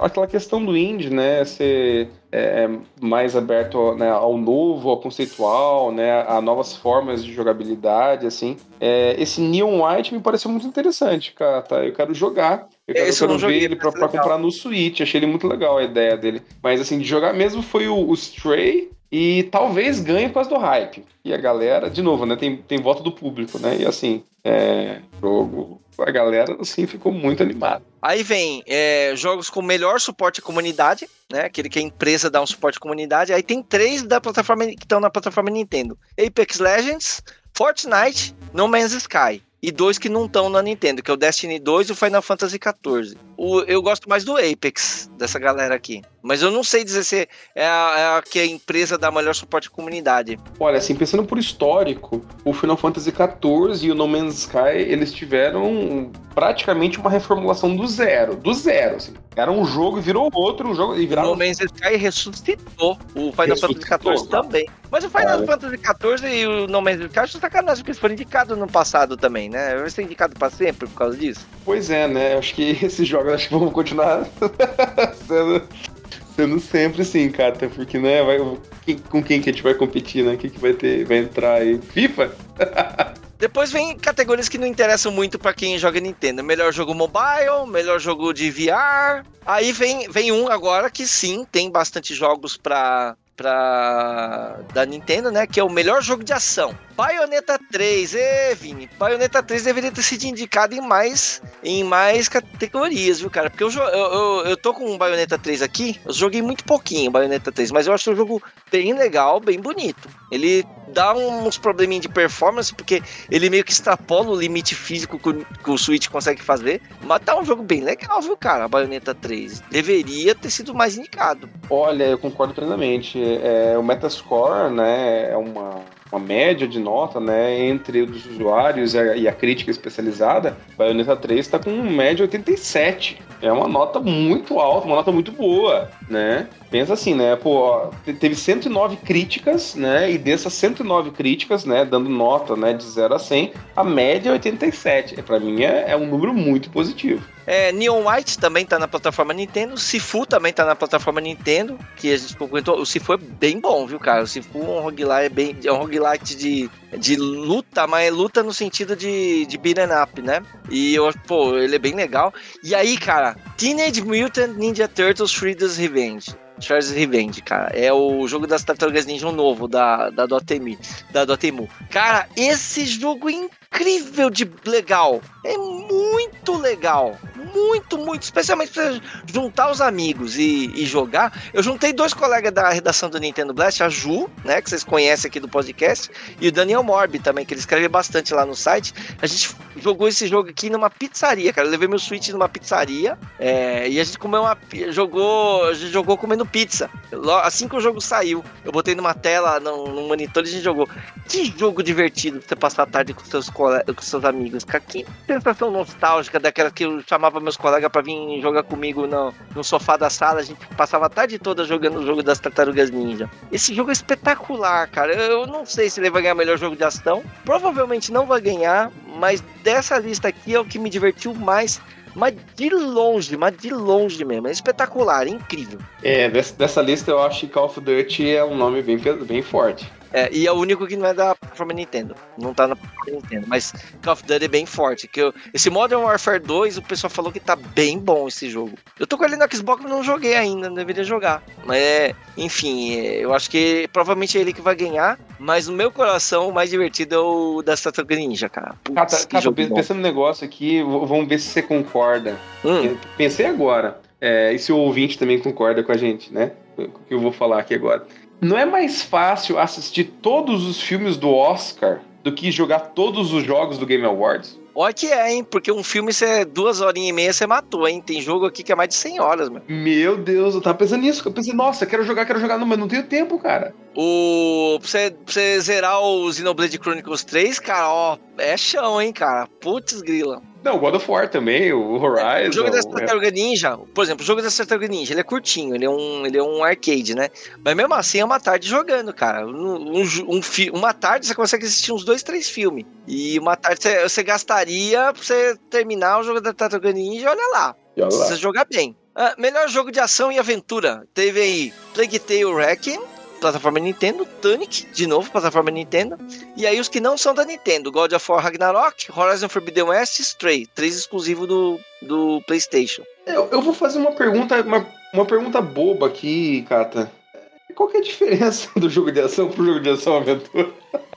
aquela questão do indie, né, ser é, é, mais aberto né, ao novo, ao conceitual, né, a novas formas de jogabilidade, assim. É, esse Neon White me pareceu muito interessante, cara, tá? Eu quero jogar. Eu quero, eu quero ver ele pra, pra comprar no Switch. Achei ele muito legal a ideia dele. Mas assim, de jogar mesmo foi o, o Stray e talvez ganhe por causa do hype. E a galera, de novo, né? Tem, tem voto do público, né? E assim, é, jogo. A galera, assim, ficou muito animada. Aí vem é, jogos com melhor suporte à comunidade, né? Aquele que a empresa dá um suporte à comunidade. Aí tem três da plataforma que estão na plataforma Nintendo: Apex Legends, Fortnite, No Man's Sky e dois que não estão na Nintendo, que é o Destiny 2 e o Final Fantasy XIV. O, eu gosto mais do Apex, dessa galera aqui. Mas eu não sei dizer se é a, é a que a empresa dá melhor suporte à comunidade. Olha, assim, pensando por histórico, o Final Fantasy XIV e o No Man's Sky, eles tiveram praticamente uma reformulação do zero. Do zero, assim. Era um jogo e virou outro um jogo e virava... O No Man's Sky ressuscitou. O Final ressuscitou, Fantasy XIV também. Mas o Final Fantasy XIV e o No Man's Sky são sacanagem, porque eles foram indicados no passado também, né? Vai ser indicado pra sempre por causa disso. Pois é, né? Acho que esses jogos acho que vão continuar sendo sendo sempre assim, cara, até porque, né, vai, com quem que a gente vai competir, né? Quem que vai ter, vai entrar aí? FIFA? Depois vem categorias que não interessam muito para quem joga Nintendo. Melhor jogo mobile, melhor jogo de VR. Aí vem, vem um agora que sim, tem bastante jogos para pra, da Nintendo, né? Que é o melhor jogo de ação. Bayonetta 3, ê, Vini. Bayonetta 3 deveria ter sido indicado em mais, em mais categorias, viu, cara? Porque eu, eu, eu, eu tô com um Bayonetta 3 aqui, eu joguei muito pouquinho Bayonetta 3, mas eu acho o jogo bem legal, bem bonito. Ele dá uns probleminhas de performance, porque ele meio que extrapola o limite físico que o, que o Switch consegue fazer. Mas tá um jogo bem legal, viu, cara? A Bayonetta 3. Deveria ter sido mais indicado. Olha, eu concordo plenamente. É, o Metascore, né, é uma uma média de nota, né, entre os usuários e a, e a crítica especializada, Bayonetta 3 está com média 87. É uma nota muito alta, uma nota muito boa, né? Pensa assim, né? Pô, teve 109 críticas, né? E dessas 109 críticas, né, dando nota, né, de 0 a 100, a média é 87. Para mim é, é um número muito positivo. É, Neon White também tá na plataforma Nintendo. Sifu também tá na plataforma Nintendo. Que a gente comentou. O Sifu é bem bom, viu, cara? O Sifu é um roguelite, é bem, é um roguelite de, de luta, mas é luta no sentido de, de beat'em up, né? E eu, pô, ele é bem legal. E aí, cara, Teenage Mutant Ninja Turtles Shredder's Revenge. Shredder's Revenge, cara. É o jogo das Tartarugas Ninja novo da, da Dotemu. Da. Cara, esse jogo é incrível de legal. É muito legal. Muito, muito. Especialmente pra juntar os amigos e, e, jogar. Eu juntei dois colegas da redação do Nintendo Blast, a Ju, né? Que vocês conhecem aqui do podcast, e o Daniel Morbi também, que ele escreve bastante lá no site. A gente jogou esse jogo aqui numa pizzaria, cara. Eu levei meu Switch numa pizzaria é, e a gente comeu uma. Jogou. A gente jogou comendo pizza. Assim que o jogo saiu, eu botei numa tela, no, no monitor e a gente jogou. Que jogo divertido você passar a tarde com seus com seus amigos. Cara, que sensação nostálgica daquela que eu chamava meus colegas para vir jogar comigo no, no sofá da sala. A gente passava a tarde toda jogando o jogo das Tartarugas Ninja. Esse jogo é espetacular, cara. Eu não sei se ele vai ganhar melhor jogo de ação. Provavelmente não vai ganhar, mas dessa lista aqui é o que me divertiu mais mas de longe, mas de longe mesmo. É espetacular, é incrível. É, dessa lista eu acho que Call of Duty é um nome bem, bem forte. É, e é o único que não é da plataforma Nintendo. Não tá na plataforma Nintendo. Mas Call of Duty é bem forte. Que eu, esse Modern Warfare 2, o pessoal falou que tá bem bom esse jogo. Eu tô com ele no Xbox, mas não joguei ainda, não deveria jogar. Mas é, enfim, é, eu acho que provavelmente é ele que vai ganhar. Mas no meu coração, o mais divertido é o da Tartaruga Ninja, cara. Putz, Cata, Cata, pensando no negócio aqui, vamos ver se você concorda. Hum. Pensei agora. É, e se o ouvinte também concorda com a gente, né? O que eu vou falar aqui agora. Não é mais fácil assistir todos os filmes do Oscar do que jogar todos os jogos do Game Awards? Olha que é, hein? Porque um filme, você duas horinhas e meia, você matou, hein? Tem jogo aqui que é mais de 100 horas, meu. Meu Deus, eu tava pensando nisso. Eu pensei, nossa, quero jogar, quero jogar, não, mas não tenho tempo, cara. O. Pra você, pra você zerar o Xenoblade Chronicles 3, cara, ó, é chão, hein, cara. Putz, grila. Não, God of War também, o Horizon. O jogo da Tartaruga Ninja, por exemplo, o jogo da Tartaruga Ninja, ele é curtinho, ele é um, ele é um arcade, né? Mas mesmo assim é uma tarde jogando, cara. Um, um, um uma tarde você consegue assistir uns dois, três filmes. E uma tarde você, você gastaria pra você terminar o jogo da Tartaruga Ninja, olha lá. Olha lá. Você jogar bem. Uh, melhor jogo de ação e aventura. Teve aí Plague Tale Requiem, plataforma Nintendo, Tunic, de novo, plataforma Nintendo. E aí os que não são da Nintendo, God of War Ragnarok, Horizon Forbidden West, Stray, três exclusivo do, do PlayStation. Eu, eu vou fazer uma pergunta, uma, uma pergunta boba aqui, Kata. Qual que é a diferença do jogo de ação pro jogo de ação aventura?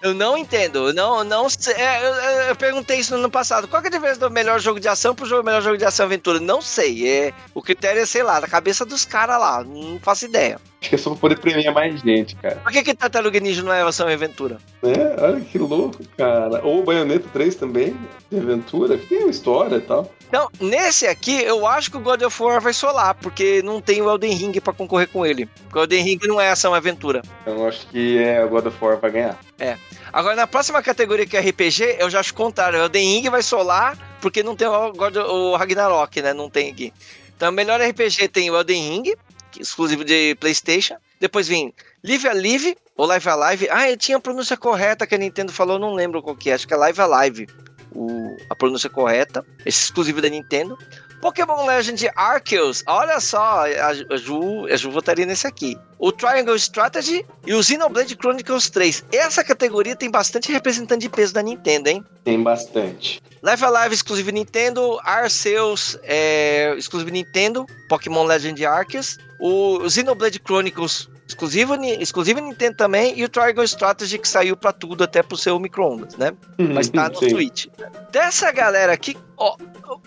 Eu não entendo, eu não, não sei. É, eu, eu, perguntei isso no ano passado. Qual que é a diferença do melhor jogo de ação pro jogo, melhor jogo de ação aventura? Não sei. É, o critério é, sei lá, da cabeça dos caras lá. Não faço ideia. Acho que é só pra poder premiar mais gente, cara. Por que, que Tartaruga Ninja não é ação e aventura? É, olha que louco, cara. Ou o Bayonetta 3 também, de aventura, que tem uma história e tal. Então, nesse aqui, eu acho que o God of War vai solar, porque não tem o Elden Ring pra concorrer com ele. Porque o Elden Ring não é ação e aventura. Eu acho que é, o God of War vai ganhar. É. Agora, na próxima categoria que é RPG, eu já acho o contrário. O Elden Ring vai solar, porque não tem o, o Ragnarok, né? Não tem aqui. Então, melhor RPG tem o Elden Ring, exclusivo de PlayStation. Depois vem Live Alive, ou Live Alive. Ah, eu tinha a pronúncia correta que a Nintendo falou, não lembro qual que é. Acho que é Live Alive. O, a pronúncia correta. Esse exclusivo da Nintendo. Pokémon Legend Arceus, olha só, a Ju, a Ju votaria nesse aqui. O Triangle Strategy e o Xenoblade Chronicles 3. Essa categoria tem bastante representante de peso da Nintendo, hein? Tem bastante. Live Alive exclusivo Nintendo, Arceus é, exclusivo Nintendo, Pokémon Legend Arceus, o Xenoblade Chronicles exclusivo, exclusivo Nintendo também, e o Triangle Strategy que saiu para tudo, até pro seu micro-ondas, né? Uhum, Mas tá no Sim. Switch. Dessa galera aqui, ó,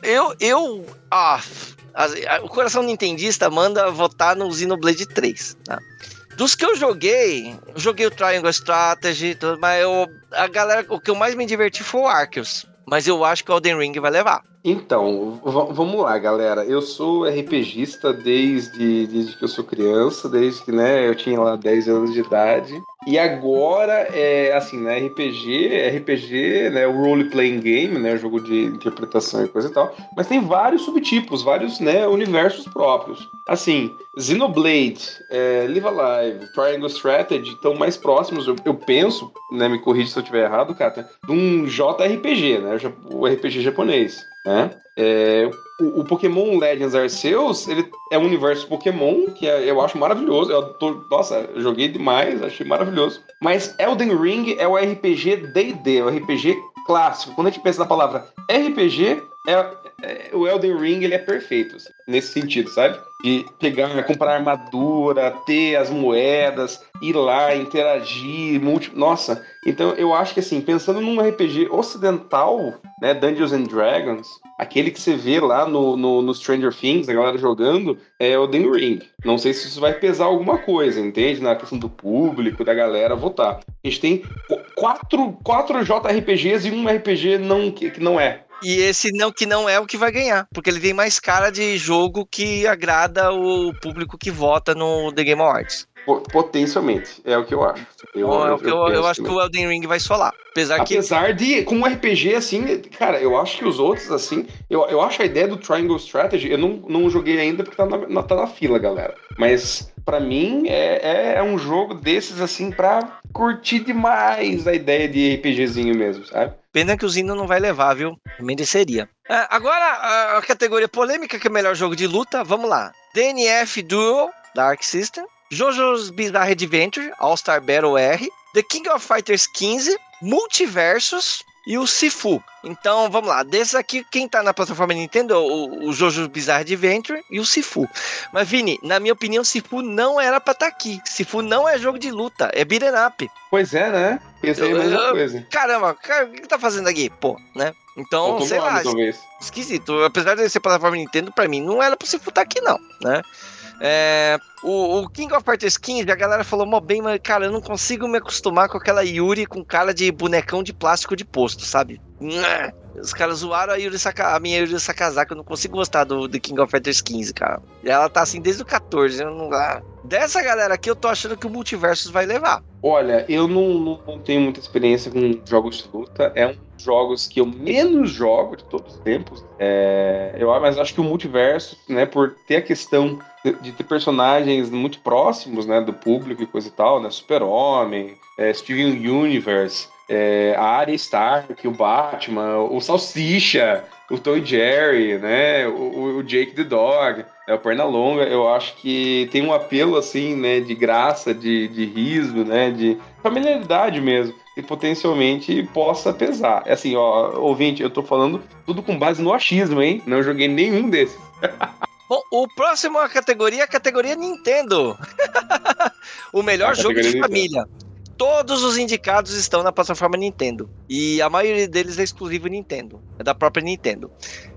eu, eu, ah, o coração nintendista manda votar no Xenoblade 3, tá? Dos que eu joguei, eu joguei o Triangle Strategy, mas eu, a galera, o que eu mais me diverti foi o Arceus. Mas eu acho que o Elden Ring vai levar. Então, vamos lá, galera. Eu sou RPGista desde, desde que eu sou criança, desde que né, eu tinha lá 10 anos de idade. E agora, é assim, né, RPG, RPG, né, o role playing game, né, jogo de interpretação e coisa e tal, mas tem vários subtipos, vários, né, universos próprios. Assim, Xenoblade, é, Live Alive, Triangle Strategy estão mais próximos, eu, eu, penso, né, me corrija se eu estiver errado, Kata, de um JRPG, né, o RPG japonês né? É, o, o, Pokémon Legends Arceus, ele é um universo Pokémon que é, eu acho maravilhoso. Eu tô, nossa, joguei demais, achei maravilhoso. Mas Elden Ring é o RPG D&D, é o RPG clássico. Quando a gente pensa na palavra RPG, é, é, o Elden Ring ele é perfeito, assim, nesse sentido, sabe? De pegar, comprar armadura, ter as moedas, ir lá, interagir, multi... Nossa, então eu acho que assim, pensando num RPG ocidental, né, Dungeons and Dragons, aquele que você vê lá no, no, no Stranger Things, a galera jogando, é o Elden Ring. Não sei se isso vai pesar alguma coisa, entende? Na questão do público, da galera votar. A gente tem quatro, quatro JRPGs e um RPG não, que, que não é. E esse não que não é o que vai ganhar, porque ele tem mais cara de jogo que agrada o público que vota no The Game Awards. Potencialmente, é o que eu acho. Eu, eu, eu, eu, eu acho que o Elden Ring vai solar. Apesar, Apesar que... de, com um RPG assim, cara, eu acho que os outros, assim, eu, eu acho a ideia do Triangle Strategy, eu não, não joguei ainda porque tá na, tá na fila, galera. Mas para mim é, é, é, um jogo desses, assim, pra curtir demais a ideia de RPGzinho mesmo, sabe? Pena que o Zino não vai levar, viu? Mereceria. É, agora, a, categoria polêmica, que é o melhor jogo de luta, vamos lá. DNF Duel, Dark System. JoJo's Bizarre Adventure, All-Star Battle R, The King of Fighters 15, Multiversos e o Sifu. Então, vamos lá. Desses aqui, quem tá na plataforma Nintendo, o, o Jojo's Bizarre Adventure e o Sifu. Mas, Vini, na minha opinião, Sifu não era pra estar tá aqui. Sifu não é jogo de luta, é beat'em up. Pois é, né? Pensei a mesma coisa. Caramba, cara, o que tá fazendo aqui? Pô, né? Então, sei lá, talvez. esquisito. Apesar de ser plataforma Nintendo, pra mim, não era pro Sifu estar tá aqui, não, né? É, o, o, King of Fighters 15, a galera falou mó bem, mas cara, eu não consigo me acostumar com aquela Yuri com cara de bonecão de plástico de posto, sabe? Os caras zoaram a, Yuri Saka, a minha Yuri Sakazaki, eu não consigo gostar do, do King of Fighters 15, cara. Ela tá assim desde o 14, eu não, ah, Dessa galera aqui, eu tô achando que o Multiversus vai levar. Olha, eu não, não, não tenho muita experiência com jogos de luta. É um dos jogos que eu menos jogo de todos os tempos. É, eu, mas acho que o Multiverso, né, por ter a questão de, de ter personagens muito próximos, né, do público e coisa e tal, né, Super-Homem, é, Steven Universe, é, a Arya Stark, o Batman, o Salsicha, o Toy Jerry, né, o, o Jake the Dog, é o Pernalonga, eu acho que tem um apelo assim, né, de graça, de, de riso, né, de familiaridade mesmo, e potencialmente possa pesar. É assim, ó, ouvinte, eu tô falando tudo com base no achismo, hein? Não joguei nenhum desses. Bom, o próximo a categoria é a categoria Nintendo. o melhor jogo de família. Todos os indicados estão na plataforma Nintendo. E a maioria deles é exclusivo Nintendo. É da própria Nintendo.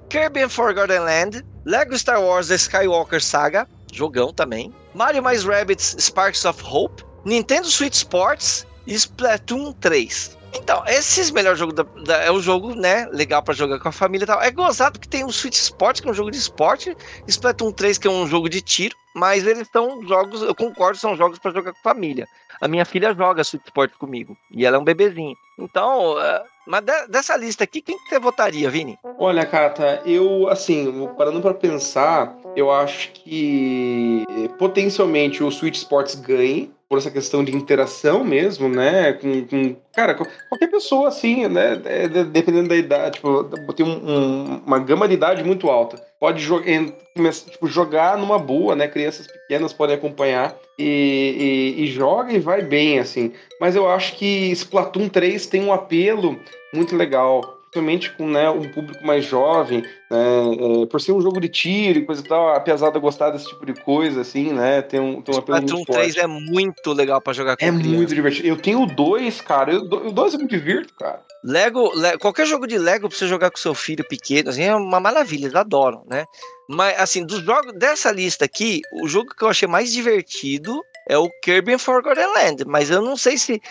Kirby and Forgotten Land, Lego Star Wars The Skywalker Saga, jogão também. Mario mais Rabbids Sparks of Hope, Nintendo Switch Sports e Splatoon 3. Então, esses melhores jogos da, da, é um jogo, né, legal para jogar com a família e tal. É gozado que tem o Switch Sports, que é um jogo de esporte, Splatoon 3, que é um jogo de tiro, mas eles são jogos, eu concordo, são jogos para jogar com família. A minha filha joga Switch Sports comigo, e ela é um bebezinho. Então, uh, mas de, dessa lista aqui, quem que você votaria, Vini? Olha, Cata, eu, assim, parando para pensar, eu acho que potencialmente o Switch Sports ganhe, por essa questão de interação mesmo, né? Com, com cara, qualquer pessoa assim, né? É, dependendo da idade, tipo, tem um, um, uma gama de idade muito alta. Pode jogar, tipo, jogar numa boa, né? Crianças pequenas podem acompanhar e, e, e joga e vai bem, assim. Mas eu acho que Splatoon 3 tem um apelo muito legal principalmente com né, um público mais jovem, né, é, por ser um jogo de tiro e coisa e tal, apesar de gostar desse tipo de coisa, assim, né, tem um, tem um apelo muito forte. 3 é muito legal para jogar com É criança. muito divertido. Eu tenho o 2, cara, eu, o 2 eu me divirto, cara. Lego, Lego, qualquer jogo de Lego pra você jogar com seu filho pequeno, assim, é uma maravilha, eles adoram, né? Mas, assim, dos jogos dessa lista aqui, o jogo que eu achei mais divertido é o Kirby Forgotten Land, mas eu não sei se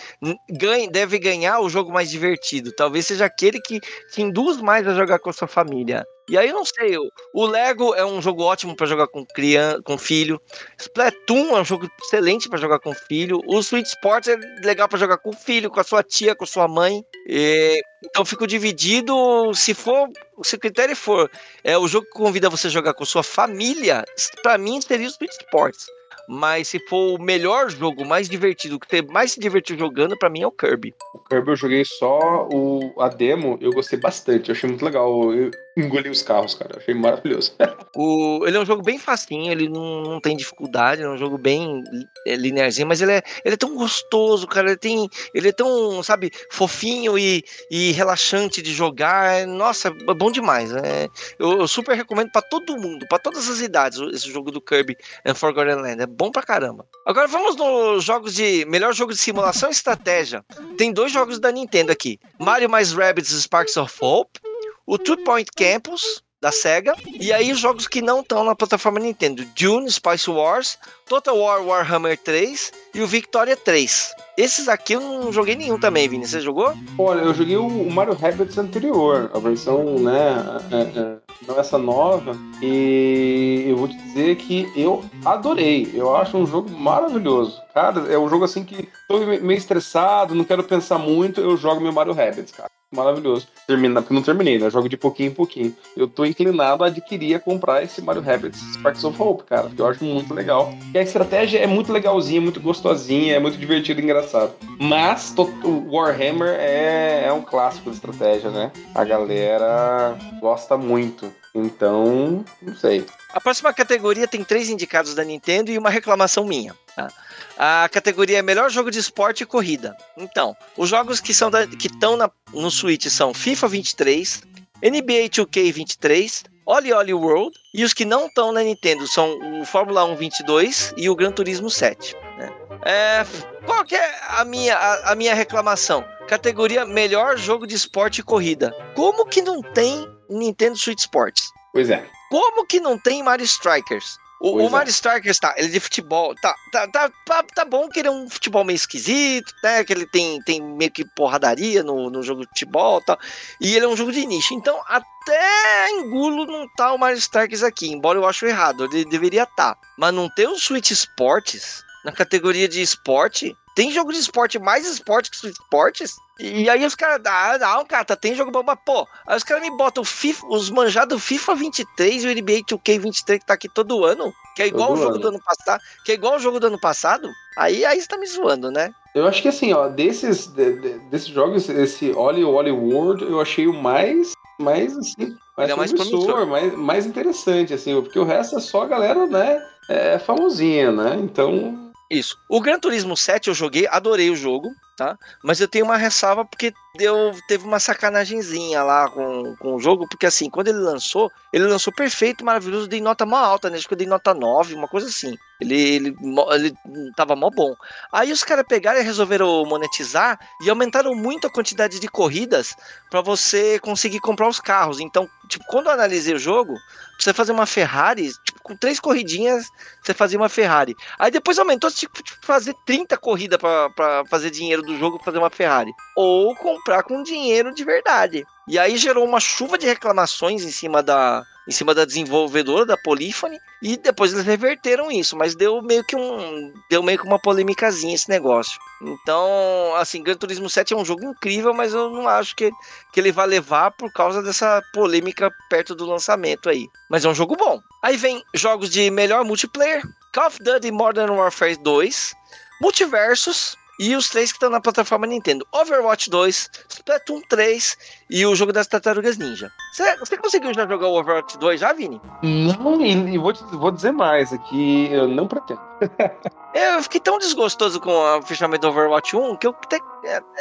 ganha, deve ganhar o jogo mais divertido. Talvez seja aquele que te induz mais a jogar com a sua família. E aí eu não sei, o Lego é um jogo ótimo para jogar com criança, com filho. Splatoon é um jogo excelente para jogar com filho. O Switch Sports é legal para jogar com filho, com a sua tia, com a sua mãe. E, então fico dividido. Se for, se o critério for é o jogo que convida você a jogar com sua família, para mim seria o Switch Sports. Mas se for o melhor jogo, mais divertido, que você mais se divertiu jogando, para mim é o Kirby. O Kirby eu joguei só o, a demo, eu gostei bastante, eu achei muito legal. Eu engoli os carros, cara, achei maravilhoso. o, ele é um jogo bem facinho, ele não, não tem dificuldade, é um jogo bem é, linearzinho, mas ele é, ele é tão gostoso, cara. Ele, tem, ele é tão, sabe, fofinho e, e relaxante de jogar. Nossa, é bom demais. É, eu, eu super recomendo para todo mundo, para todas as idades, esse jogo do Kirby and Forgotten Land. É bom pra caramba. Agora vamos nos jogos de. Melhor jogo de simulação e estratégia. Tem dois jogos da Nintendo aqui: Mario mais Rabbids Sparks of Hope, o Two Point Campus da SEGA. E aí os jogos que não estão na plataforma Nintendo: Dune, Spice Wars, Total War Warhammer 3 e o Victoria 3. Esses aqui eu não joguei nenhum também, Vini. Você jogou? Olha, eu joguei o Mario Rabbids anterior, a versão, né, é, é, não essa nova. E eu vou te dizer que eu adorei. Eu acho um jogo maravilhoso. Cara, é um jogo assim que tô meio estressado, não quero pensar muito, eu jogo meu Mario Rabbids, cara maravilhoso. Termina, porque não terminei, né? Jogo de pouquinho em pouquinho. Eu tô inclinado a adquirir, a comprar esse Mario Rabbids Sparks of Hope, cara, porque eu acho muito legal. E a estratégia é muito legalzinha, muito gostosinha, é muito divertido e engraçado. Mas o Warhammer é, é um clássico de estratégia, né? A galera gosta muito. Então, não sei. A próxima categoria tem três indicados da Nintendo e uma reclamação minha. Tá? A categoria é melhor jogo de esporte e corrida. Então, os jogos que são da, que estão no Switch são FIFA 23, NBA 2K 23, Oli Oli World e os que não estão na Nintendo são o Fórmula 1 22 e o Gran Turismo 7. Né? É, qual que é a minha, a, a minha reclamação? Categoria melhor jogo de esporte e corrida. Como que não tem Nintendo Switch Sports? Pois é. Como que não tem Mario Strikers? O, o Mario Strikers, tá, ele é de futebol, tá, tá, tá, tá, tá bom que ele é um futebol meio esquisito, né, que ele tem, tem meio que porradaria no, no jogo de futebol e tal, e ele é um jogo de nicho, então até engulo não tá o Mario Strikers aqui, embora eu acho errado, ele deveria estar, tá. mas não ter o Switch Sports na categoria de esporte, tem jogo de esporte mais esporte que esportes? E aí os caras, ah, não, cara, tá, tem jogo bom, mas pô, aí os caras me botam FIFA, os manjados FIFA 23 e o NBA 2K 23 que tá aqui todo ano, que é igual todo o jogo ano. do ano passado, que é igual o jogo do ano passado, aí, aí você tá me zoando, né? Eu acho que assim, ó, desses, de, de, desses jogos, esse Oli Oli World, eu achei o mais, mais assim, mais, é mais promissor, mais, mais interessante, assim, porque o resto é só a galera, né, é famosinha, né, então isso. O Gran Turismo 7 eu joguei, adorei o jogo, tá? Mas eu tenho uma ressalva porque deu, teve uma sacanagemzinha lá com, com o jogo, porque assim, quando ele lançou, ele lançou perfeito, maravilhoso, dei nota mó alta, né? Acho que eu dei nota 9, uma coisa assim. Ele, ele, ele tava mó bom. Aí os caras pegaram e resolveram monetizar e aumentaram muito a quantidade de corridas para você conseguir comprar os carros. Então, tipo, quando eu analisei o jogo, você fazer uma Ferrari, tipo, com três corridinhas, você fazia uma Ferrari. Aí depois aumentou, tipo, tipo fazer 30 corridas para fazer dinheiro do jogo fazer uma Ferrari. Ou comprar com dinheiro de verdade. E aí gerou uma chuva de reclamações em cima da, em cima da desenvolvedora da Polyphony e depois eles reverteram isso, mas deu meio que um deu meio que uma polêmicazinha esse negócio. Então, assim, Gran Turismo 7 é um jogo incrível, mas eu não acho que, que ele vai levar por causa dessa polêmica perto do lançamento aí. Mas é um jogo bom. Aí vem jogos de melhor multiplayer, Call of Duty Modern Warfare 2, Multiversus, e os três que estão na plataforma Nintendo: Overwatch 2, Splatoon 3 e o jogo das Tartarugas Ninja. Você conseguiu já jogar o Overwatch 2 já, Vini? Não, e vou, vou dizer mais aqui, eu não pretendo. eu fiquei tão desgostoso com o fechamento do Overwatch 1 que eu até,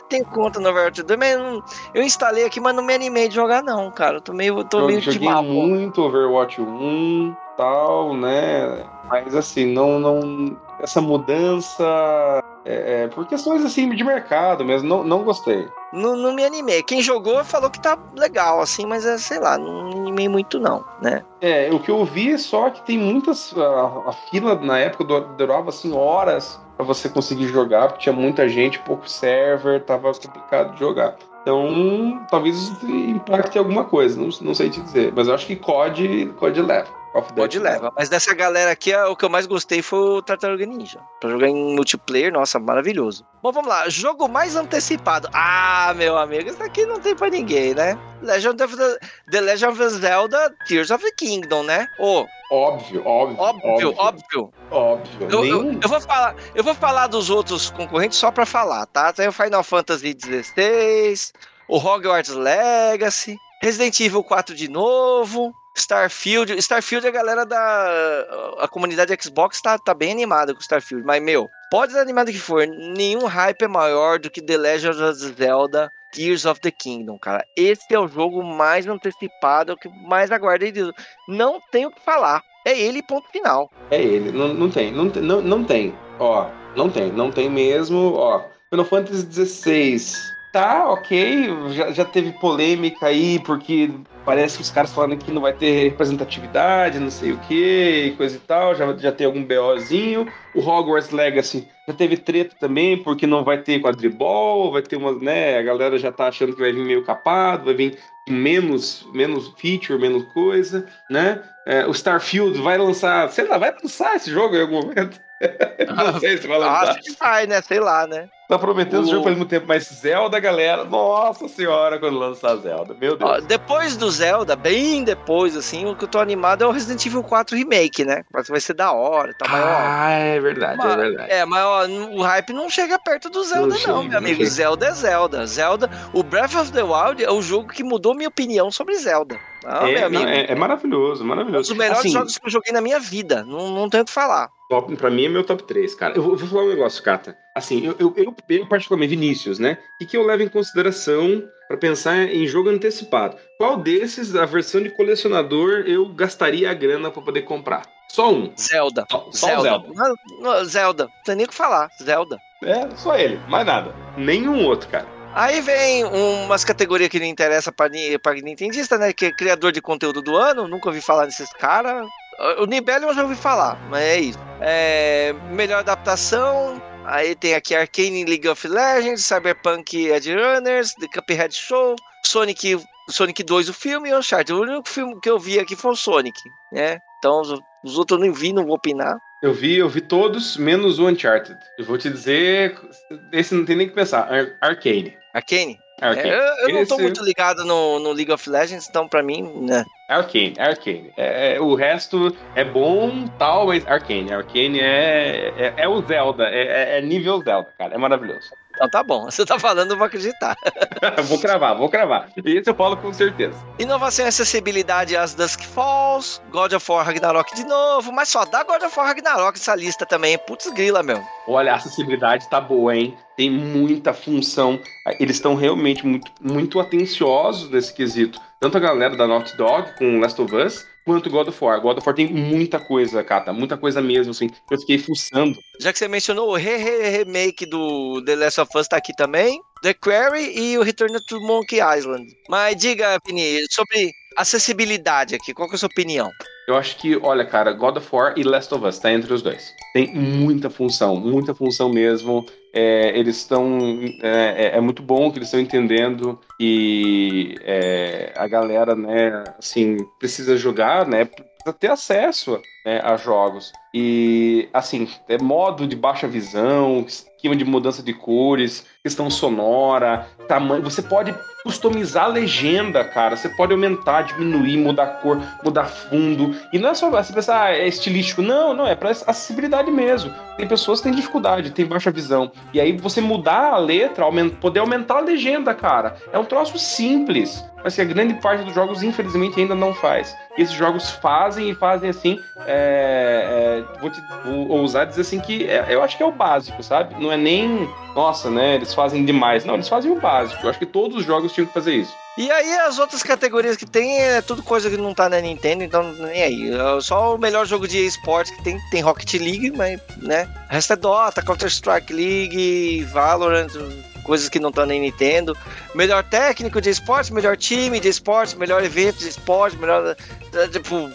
tenho conta no Overwatch 2, mas eu, eu, instalei aqui, mas não me animei de jogar, não, cara. Eu tô meio, tô eu meio de mal. muito Overwatch 1 tal, né? Mas assim, não, não. Essa mudança é, é, por questões assim de mercado mesmo, não, não gostei. Não, não me animei. Quem jogou falou que tá legal, assim, mas é, sei lá, não me animei muito, não, né? É, o que eu vi é só que tem muitas. A, a fila na época durava assim horas para você conseguir jogar, porque tinha muita gente, pouco server, tava complicado de jogar. Então, talvez impacte alguma coisa, não, não sei te dizer. Mas eu acho que COD, COD leva. Pode leva. Mas dessa galera aqui, o que eu mais gostei foi o Tartaruga Ninja. Pra jogar em multiplayer, nossa, maravilhoso. Bom, vamos lá. Jogo mais antecipado. Ah, meu amigo, isso aqui não tem pra ninguém, né? Legend of the, the Legend of Zelda Tears of the Kingdom, né? Oh, Óbvio, óbvio. Óbvio, óbvio. Óbvio. Eu, eu, eu, vou falar, eu vou falar dos outros concorrentes só pra falar, tá? Tem o Final Fantasy XVI, o Hogwarts Legacy, Resident Evil 4 de novo, Starfield, Starfield a galera da a comunidade Xbox tá, tá bem animada com Starfield, mas meu, pode ser animado que for, nenhum hype é maior do que The Legend of Zelda Tears of the Kingdom, cara. Esse é o jogo mais antecipado, é o que mais aguardei. Não tenho o que falar. É ele, ponto final. É ele, não, não tem, não, não, não tem. Ó, não tem, não tem mesmo. Ó, Final Fantasy XVI tá ok, já, já teve polêmica aí, porque parece os caras falando que não vai ter representatividade, não sei o que, coisa e tal, já, já tem algum BOzinho. O Hogwarts Legacy já teve treta também, porque não vai ter quadribol, vai ter uma, né, a galera já tá achando que vai vir meio capado, vai vir menos, menos feature, menos coisa, né? É, o Starfield vai lançar, sei lá, vai lançar esse jogo em algum momento. não sei se vai lançar. Acho que vai, né? Sei lá, né? Tá prometendo o... jogo faz muito tempo, mas Zelda, galera, nossa senhora, quando lançar Zelda, meu Deus. Ó, depois do Zelda, bem depois, assim, o que eu tô animado é o Resident Evil 4 Remake, né? Vai ser da hora, tá maior. Ah, é verdade, mas, é verdade. É, mas ó, o hype não chega perto do Zelda, não, não meu amigo. Zelda é Zelda. Zelda, o Breath of the Wild é o jogo que mudou minha opinião sobre Zelda. Ah, é, não, é, é, maravilhoso, maravilhoso. Um dos melhores assim, jogos que eu joguei na minha vida. Não, não tenho o que falar. Top, pra mim é meu top 3, cara. Eu vou, vou falar um negócio, Cata. Assim, eu, eu, eu, eu particularmente, Vinícius, né? O que, eu levo em consideração para pensar em jogo antecipado? Qual desses, a versão de colecionador, eu gastaria a grana para poder comprar? Só um. Zelda. Só, só Zelda. Zelda. Não, não, Zelda. Não tem nem o que falar. Zelda. É, só ele. Mais nada. Nenhum outro, cara. Aí vem umas categorias que não interessa para Nintendista, né? Que é criador de conteúdo do ano. Nunca ouvi falar desses caras. O Nibelion eu já ouvi falar, mas é isso. É, melhor adaptação, Aí tem aqui Arcane League of Legends, Cyberpunk Edge Runners, The Cuphead Show, Sonic, Sonic 2 o filme e Uncharted. O único filme que eu vi aqui foi o Sonic, né? Então os, os outros eu não vi, não vou opinar. Eu vi, eu vi todos, menos o Uncharted. Eu vou te dizer, esse não tem nem que pensar. Ar Arcane. Arcane? Arcane. É, eu, eu não tô muito ligado no, no League of Legends, então pra mim, né? Arcane, Arcane. É, é, o resto é bom, tal, mas Arcane. Arcane é, é, é o Zelda, é, é, é nível Zelda, cara. É maravilhoso. Então tá bom, você tá falando, eu vou acreditar. vou cravar, vou cravar. Esse eu falo com certeza. Inovação e acessibilidade às Dusk Falls, God of War Ragnarok de novo, mas só dá God of War Ragnarok essa lista também. Putz grila, meu. Olha, a acessibilidade tá boa, hein? Tem muita função. Eles estão realmente muito, muito atenciosos nesse quesito. Tanto a galera da Naughty Dog com Last of Us, quanto God of War. God of War tem muita coisa, Cata, muita coisa mesmo, assim. Eu fiquei fuçando. Já que você mencionou o re -re remake do The Last of Us tá aqui também, The Quarry e o Return to Monkey Island. Mas diga, Pini, sobre acessibilidade aqui, qual que é a sua opinião? Eu acho que, olha, cara, God of War e Last of Us tá entre os dois. Tem muita função, muita função mesmo. É, eles estão. É, é, é, muito bom que eles estão entendendo que é, a galera, né, assim, precisa jogar, né? Precisa ter acesso né, a jogos. E, assim, é modo de baixa visão, esquema de mudança de cores, questão sonora, tamanho. Você pode customizar a legenda, cara. Você pode aumentar, diminuir, mudar cor, mudar fundo. E não é só você pensar, ah, é estilístico. Não, não, é para acessibilidade mesmo. Tem pessoas que têm dificuldade, têm baixa visão. E aí você mudar a letra, poder aumentar a legenda, cara. É um troço simples mas que a grande parte dos jogos, infelizmente, ainda não faz. E esses jogos fazem e fazem assim. É, é, vou, te, vou ousar dizer assim que é, eu acho que é o básico, sabe? Não é nem, nossa, né? Eles fazem demais. Não, eles fazem o básico. Eu acho que todos os jogos tinham que fazer isso. E aí as outras categorias que tem é tudo coisa que não tá na Nintendo, então nem aí. É só o melhor jogo de esporte que tem, tem Rocket League, mas, né? O resto é Dota, Counter-Strike League, Valorant, coisas que não estão nem Nintendo. Melhor técnico de esporte, melhor time de esporte, melhor evento de esporte, melhor. Tipo,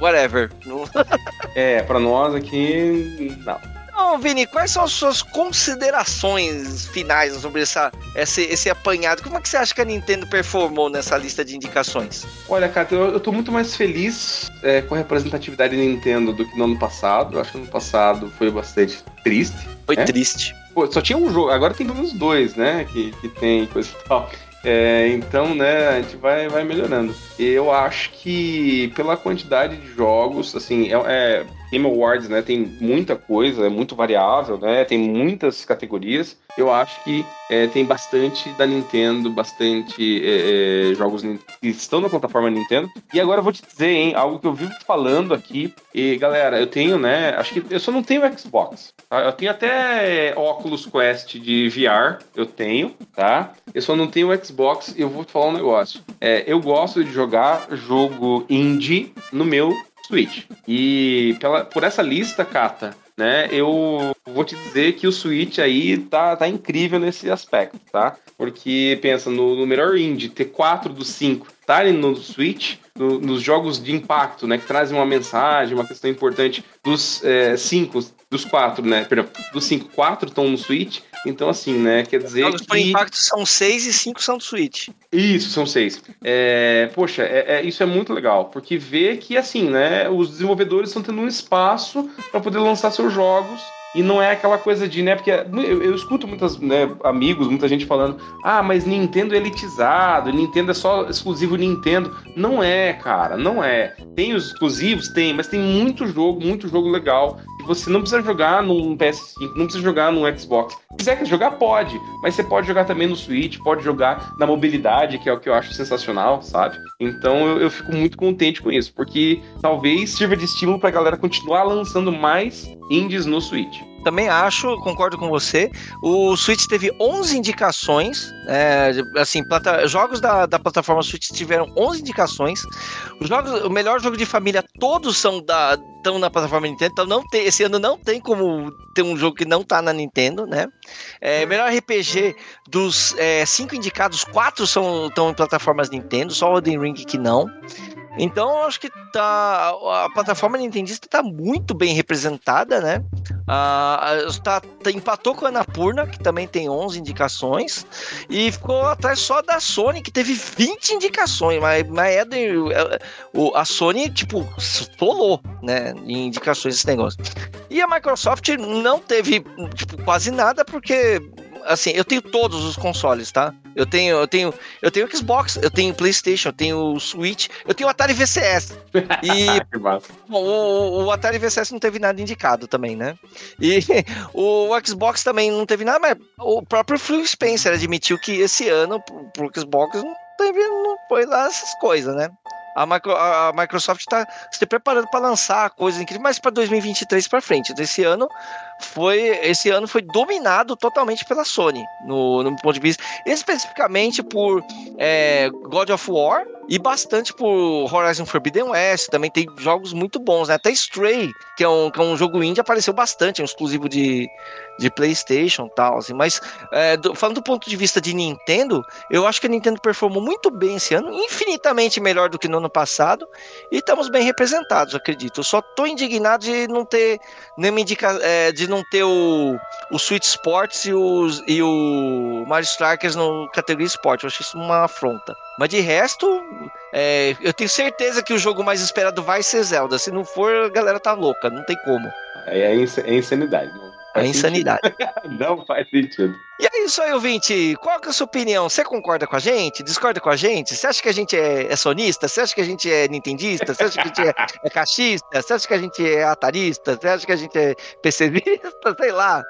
whatever. é, pra nós aqui, não. Então, Vini, quais são as suas considerações finais sobre essa, esse, esse apanhado? Como é que você acha que a Nintendo performou nessa lista de indicações? Olha, cara, eu, eu tô muito mais feliz é, com a representatividade da Nintendo do que no ano passado. Eu acho que no ano passado foi bastante triste. Foi né? triste. Pô, só tinha um jogo, agora tem pelo menos dois, né? Que, que tem coisa e tal. É, então, né, a gente vai, vai melhorando. Eu acho que pela quantidade de jogos, assim, é, é Game Awards, né, tem muita coisa, é muito variável, né, tem muitas categorias. Eu acho que é, tem bastante da Nintendo, bastante é, é, jogos que estão na plataforma Nintendo. E agora eu vou te dizer, hein, algo que eu vivo falando aqui. E galera, eu tenho, né, acho que eu só não tenho Xbox. Tá? Eu tenho até Oculus Quest de VR, eu tenho, tá? Eu só não tenho Xbox eu vou te falar um negócio. É, eu gosto de jogar jogo indie no meu Switch. E pela, por essa lista, Kata, né, eu vou te dizer que o Switch aí tá, tá incrível nesse aspecto, tá? Porque pensa no, no melhor indie, ter quatro dos cinco estarem no Switch, no, nos jogos de impacto, né, que trazem uma mensagem, uma questão importante, dos é, cinco, dos quatro, né, perdão, dos cinco, quatro estão no Switch, então assim, né, quer dizer jogos que... por impacto são seis e cinco são do Switch. Isso, são seis. É, poxa, é, é, isso é muito legal, porque vê que, assim, né, os desenvolvedores estão tendo um espaço para poder lançar seus jogos e não é aquela coisa de, né? Porque eu, eu escuto muitos né, amigos, muita gente falando: ah, mas Nintendo é elitizado, Nintendo é só exclusivo Nintendo. Não é, cara, não é. Tem os exclusivos? Tem, mas tem muito jogo, muito jogo legal. Você não precisa jogar num PS5, não precisa jogar num Xbox. Se quiser jogar, pode, mas você pode jogar também no Switch, pode jogar na mobilidade, que é o que eu acho sensacional, sabe? Então eu, eu fico muito contente com isso, porque talvez sirva de estímulo pra galera continuar lançando mais indies no Switch. Também acho, concordo com você. O Switch teve 11 indicações. É, assim, plata, jogos da, da plataforma Switch tiveram 11 indicações. Os jogos, o melhor jogo de família, todos são da, estão na plataforma Nintendo. Então não tem, esse ano não tem como ter um jogo que não tá na Nintendo, né? É, melhor RPG dos é, cinco indicados, quatro são estão em plataformas Nintendo, só o Elden Ring que não. Então, eu acho que tá, a plataforma nintendista está muito bem representada, né? Ah, tá, empatou com a Anapurna, que também tem 11 indicações, e ficou atrás só da Sony, que teve 20 indicações, mas, mas é, de, é a Sony, tipo, solou, né, em indicações desse negócio. E a Microsoft não teve, tipo, quase nada, porque assim, eu tenho todos os consoles, tá? Eu tenho, eu tenho, eu tenho Xbox, eu tenho PlayStation, eu tenho Switch, eu tenho Atari VCS. E bom, o, o, Atari VCS não teve nada indicado também, né? E o Xbox também não teve nada, mas o próprio Phil Spencer admitiu que esse ano pro, pro Xbox não teve, não foi lá essas coisas, né? A, micro, a Microsoft está se preparando para lançar coisas incríveis, mas para 2023 para frente. Esse ano foi esse ano foi dominado totalmente pela Sony no, no ponto de vista especificamente por é, God of War e bastante por Horizon Forbidden West. Também tem jogos muito bons, né? Até Stray, que é um, que é um jogo indie, apareceu bastante, é um exclusivo de, de PlayStation e tal. Assim. Mas é, do, falando do ponto de vista de Nintendo, eu acho que a Nintendo performou muito bem esse ano, infinitamente melhor do que no ano passado, e estamos bem representados, acredito. Eu só tô indignado de não ter nenhuma indica, é, de não ter o, o Switch Sports e, os, e o Mario Strikers no categoria Sport. Eu acho isso uma afronta. Mas de resto, é, eu tenho certeza que o jogo mais esperado vai ser Zelda. Se não for, a galera tá louca, não tem como. É, é, é insanidade. Não é insanidade. não faz sentido. E é isso aí, ouvinte. Qual que é a sua opinião? Você concorda com a gente? Discorda com a gente? Você acha que a gente é, é sonista? Você acha que a gente é nintendista? Você acha que a gente é, é caixista? Você acha que a gente é atarista? Você acha que a gente é PCvista? Sei lá.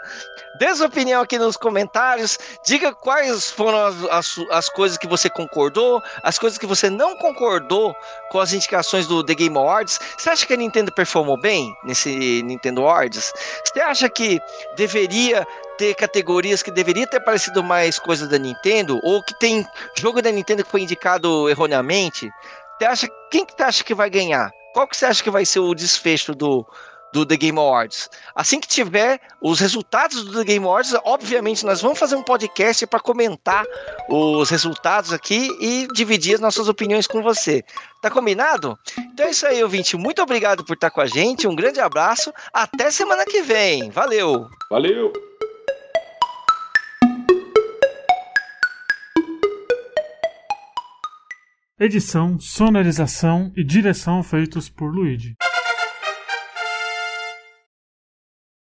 Dê sua opinião aqui nos comentários. Diga quais foram as, as, as, coisas que você concordou, as coisas que você não concordou com as indicações do The Game Awards. Você acha que a Nintendo performou bem nesse Nintendo Awards? Você acha que deveria ter categorias que deveria ter aparecido mais coisas da Nintendo, ou que tem jogo da Nintendo que foi indicado erroneamente, você acha, quem que você acha que vai ganhar? Qual que você acha que vai ser o desfecho do, do The Game Awards. Assim que tiver os resultados do The Game Awards, obviamente nós vamos fazer um podcast para comentar os resultados aqui e dividir as nossas opiniões com você. Tá combinado? Então é isso aí, ouvinte. Muito obrigado por estar com a gente. Um grande abraço. Até semana que vem. Valeu. Valeu. Edição, sonorização e direção feitos por Luigi.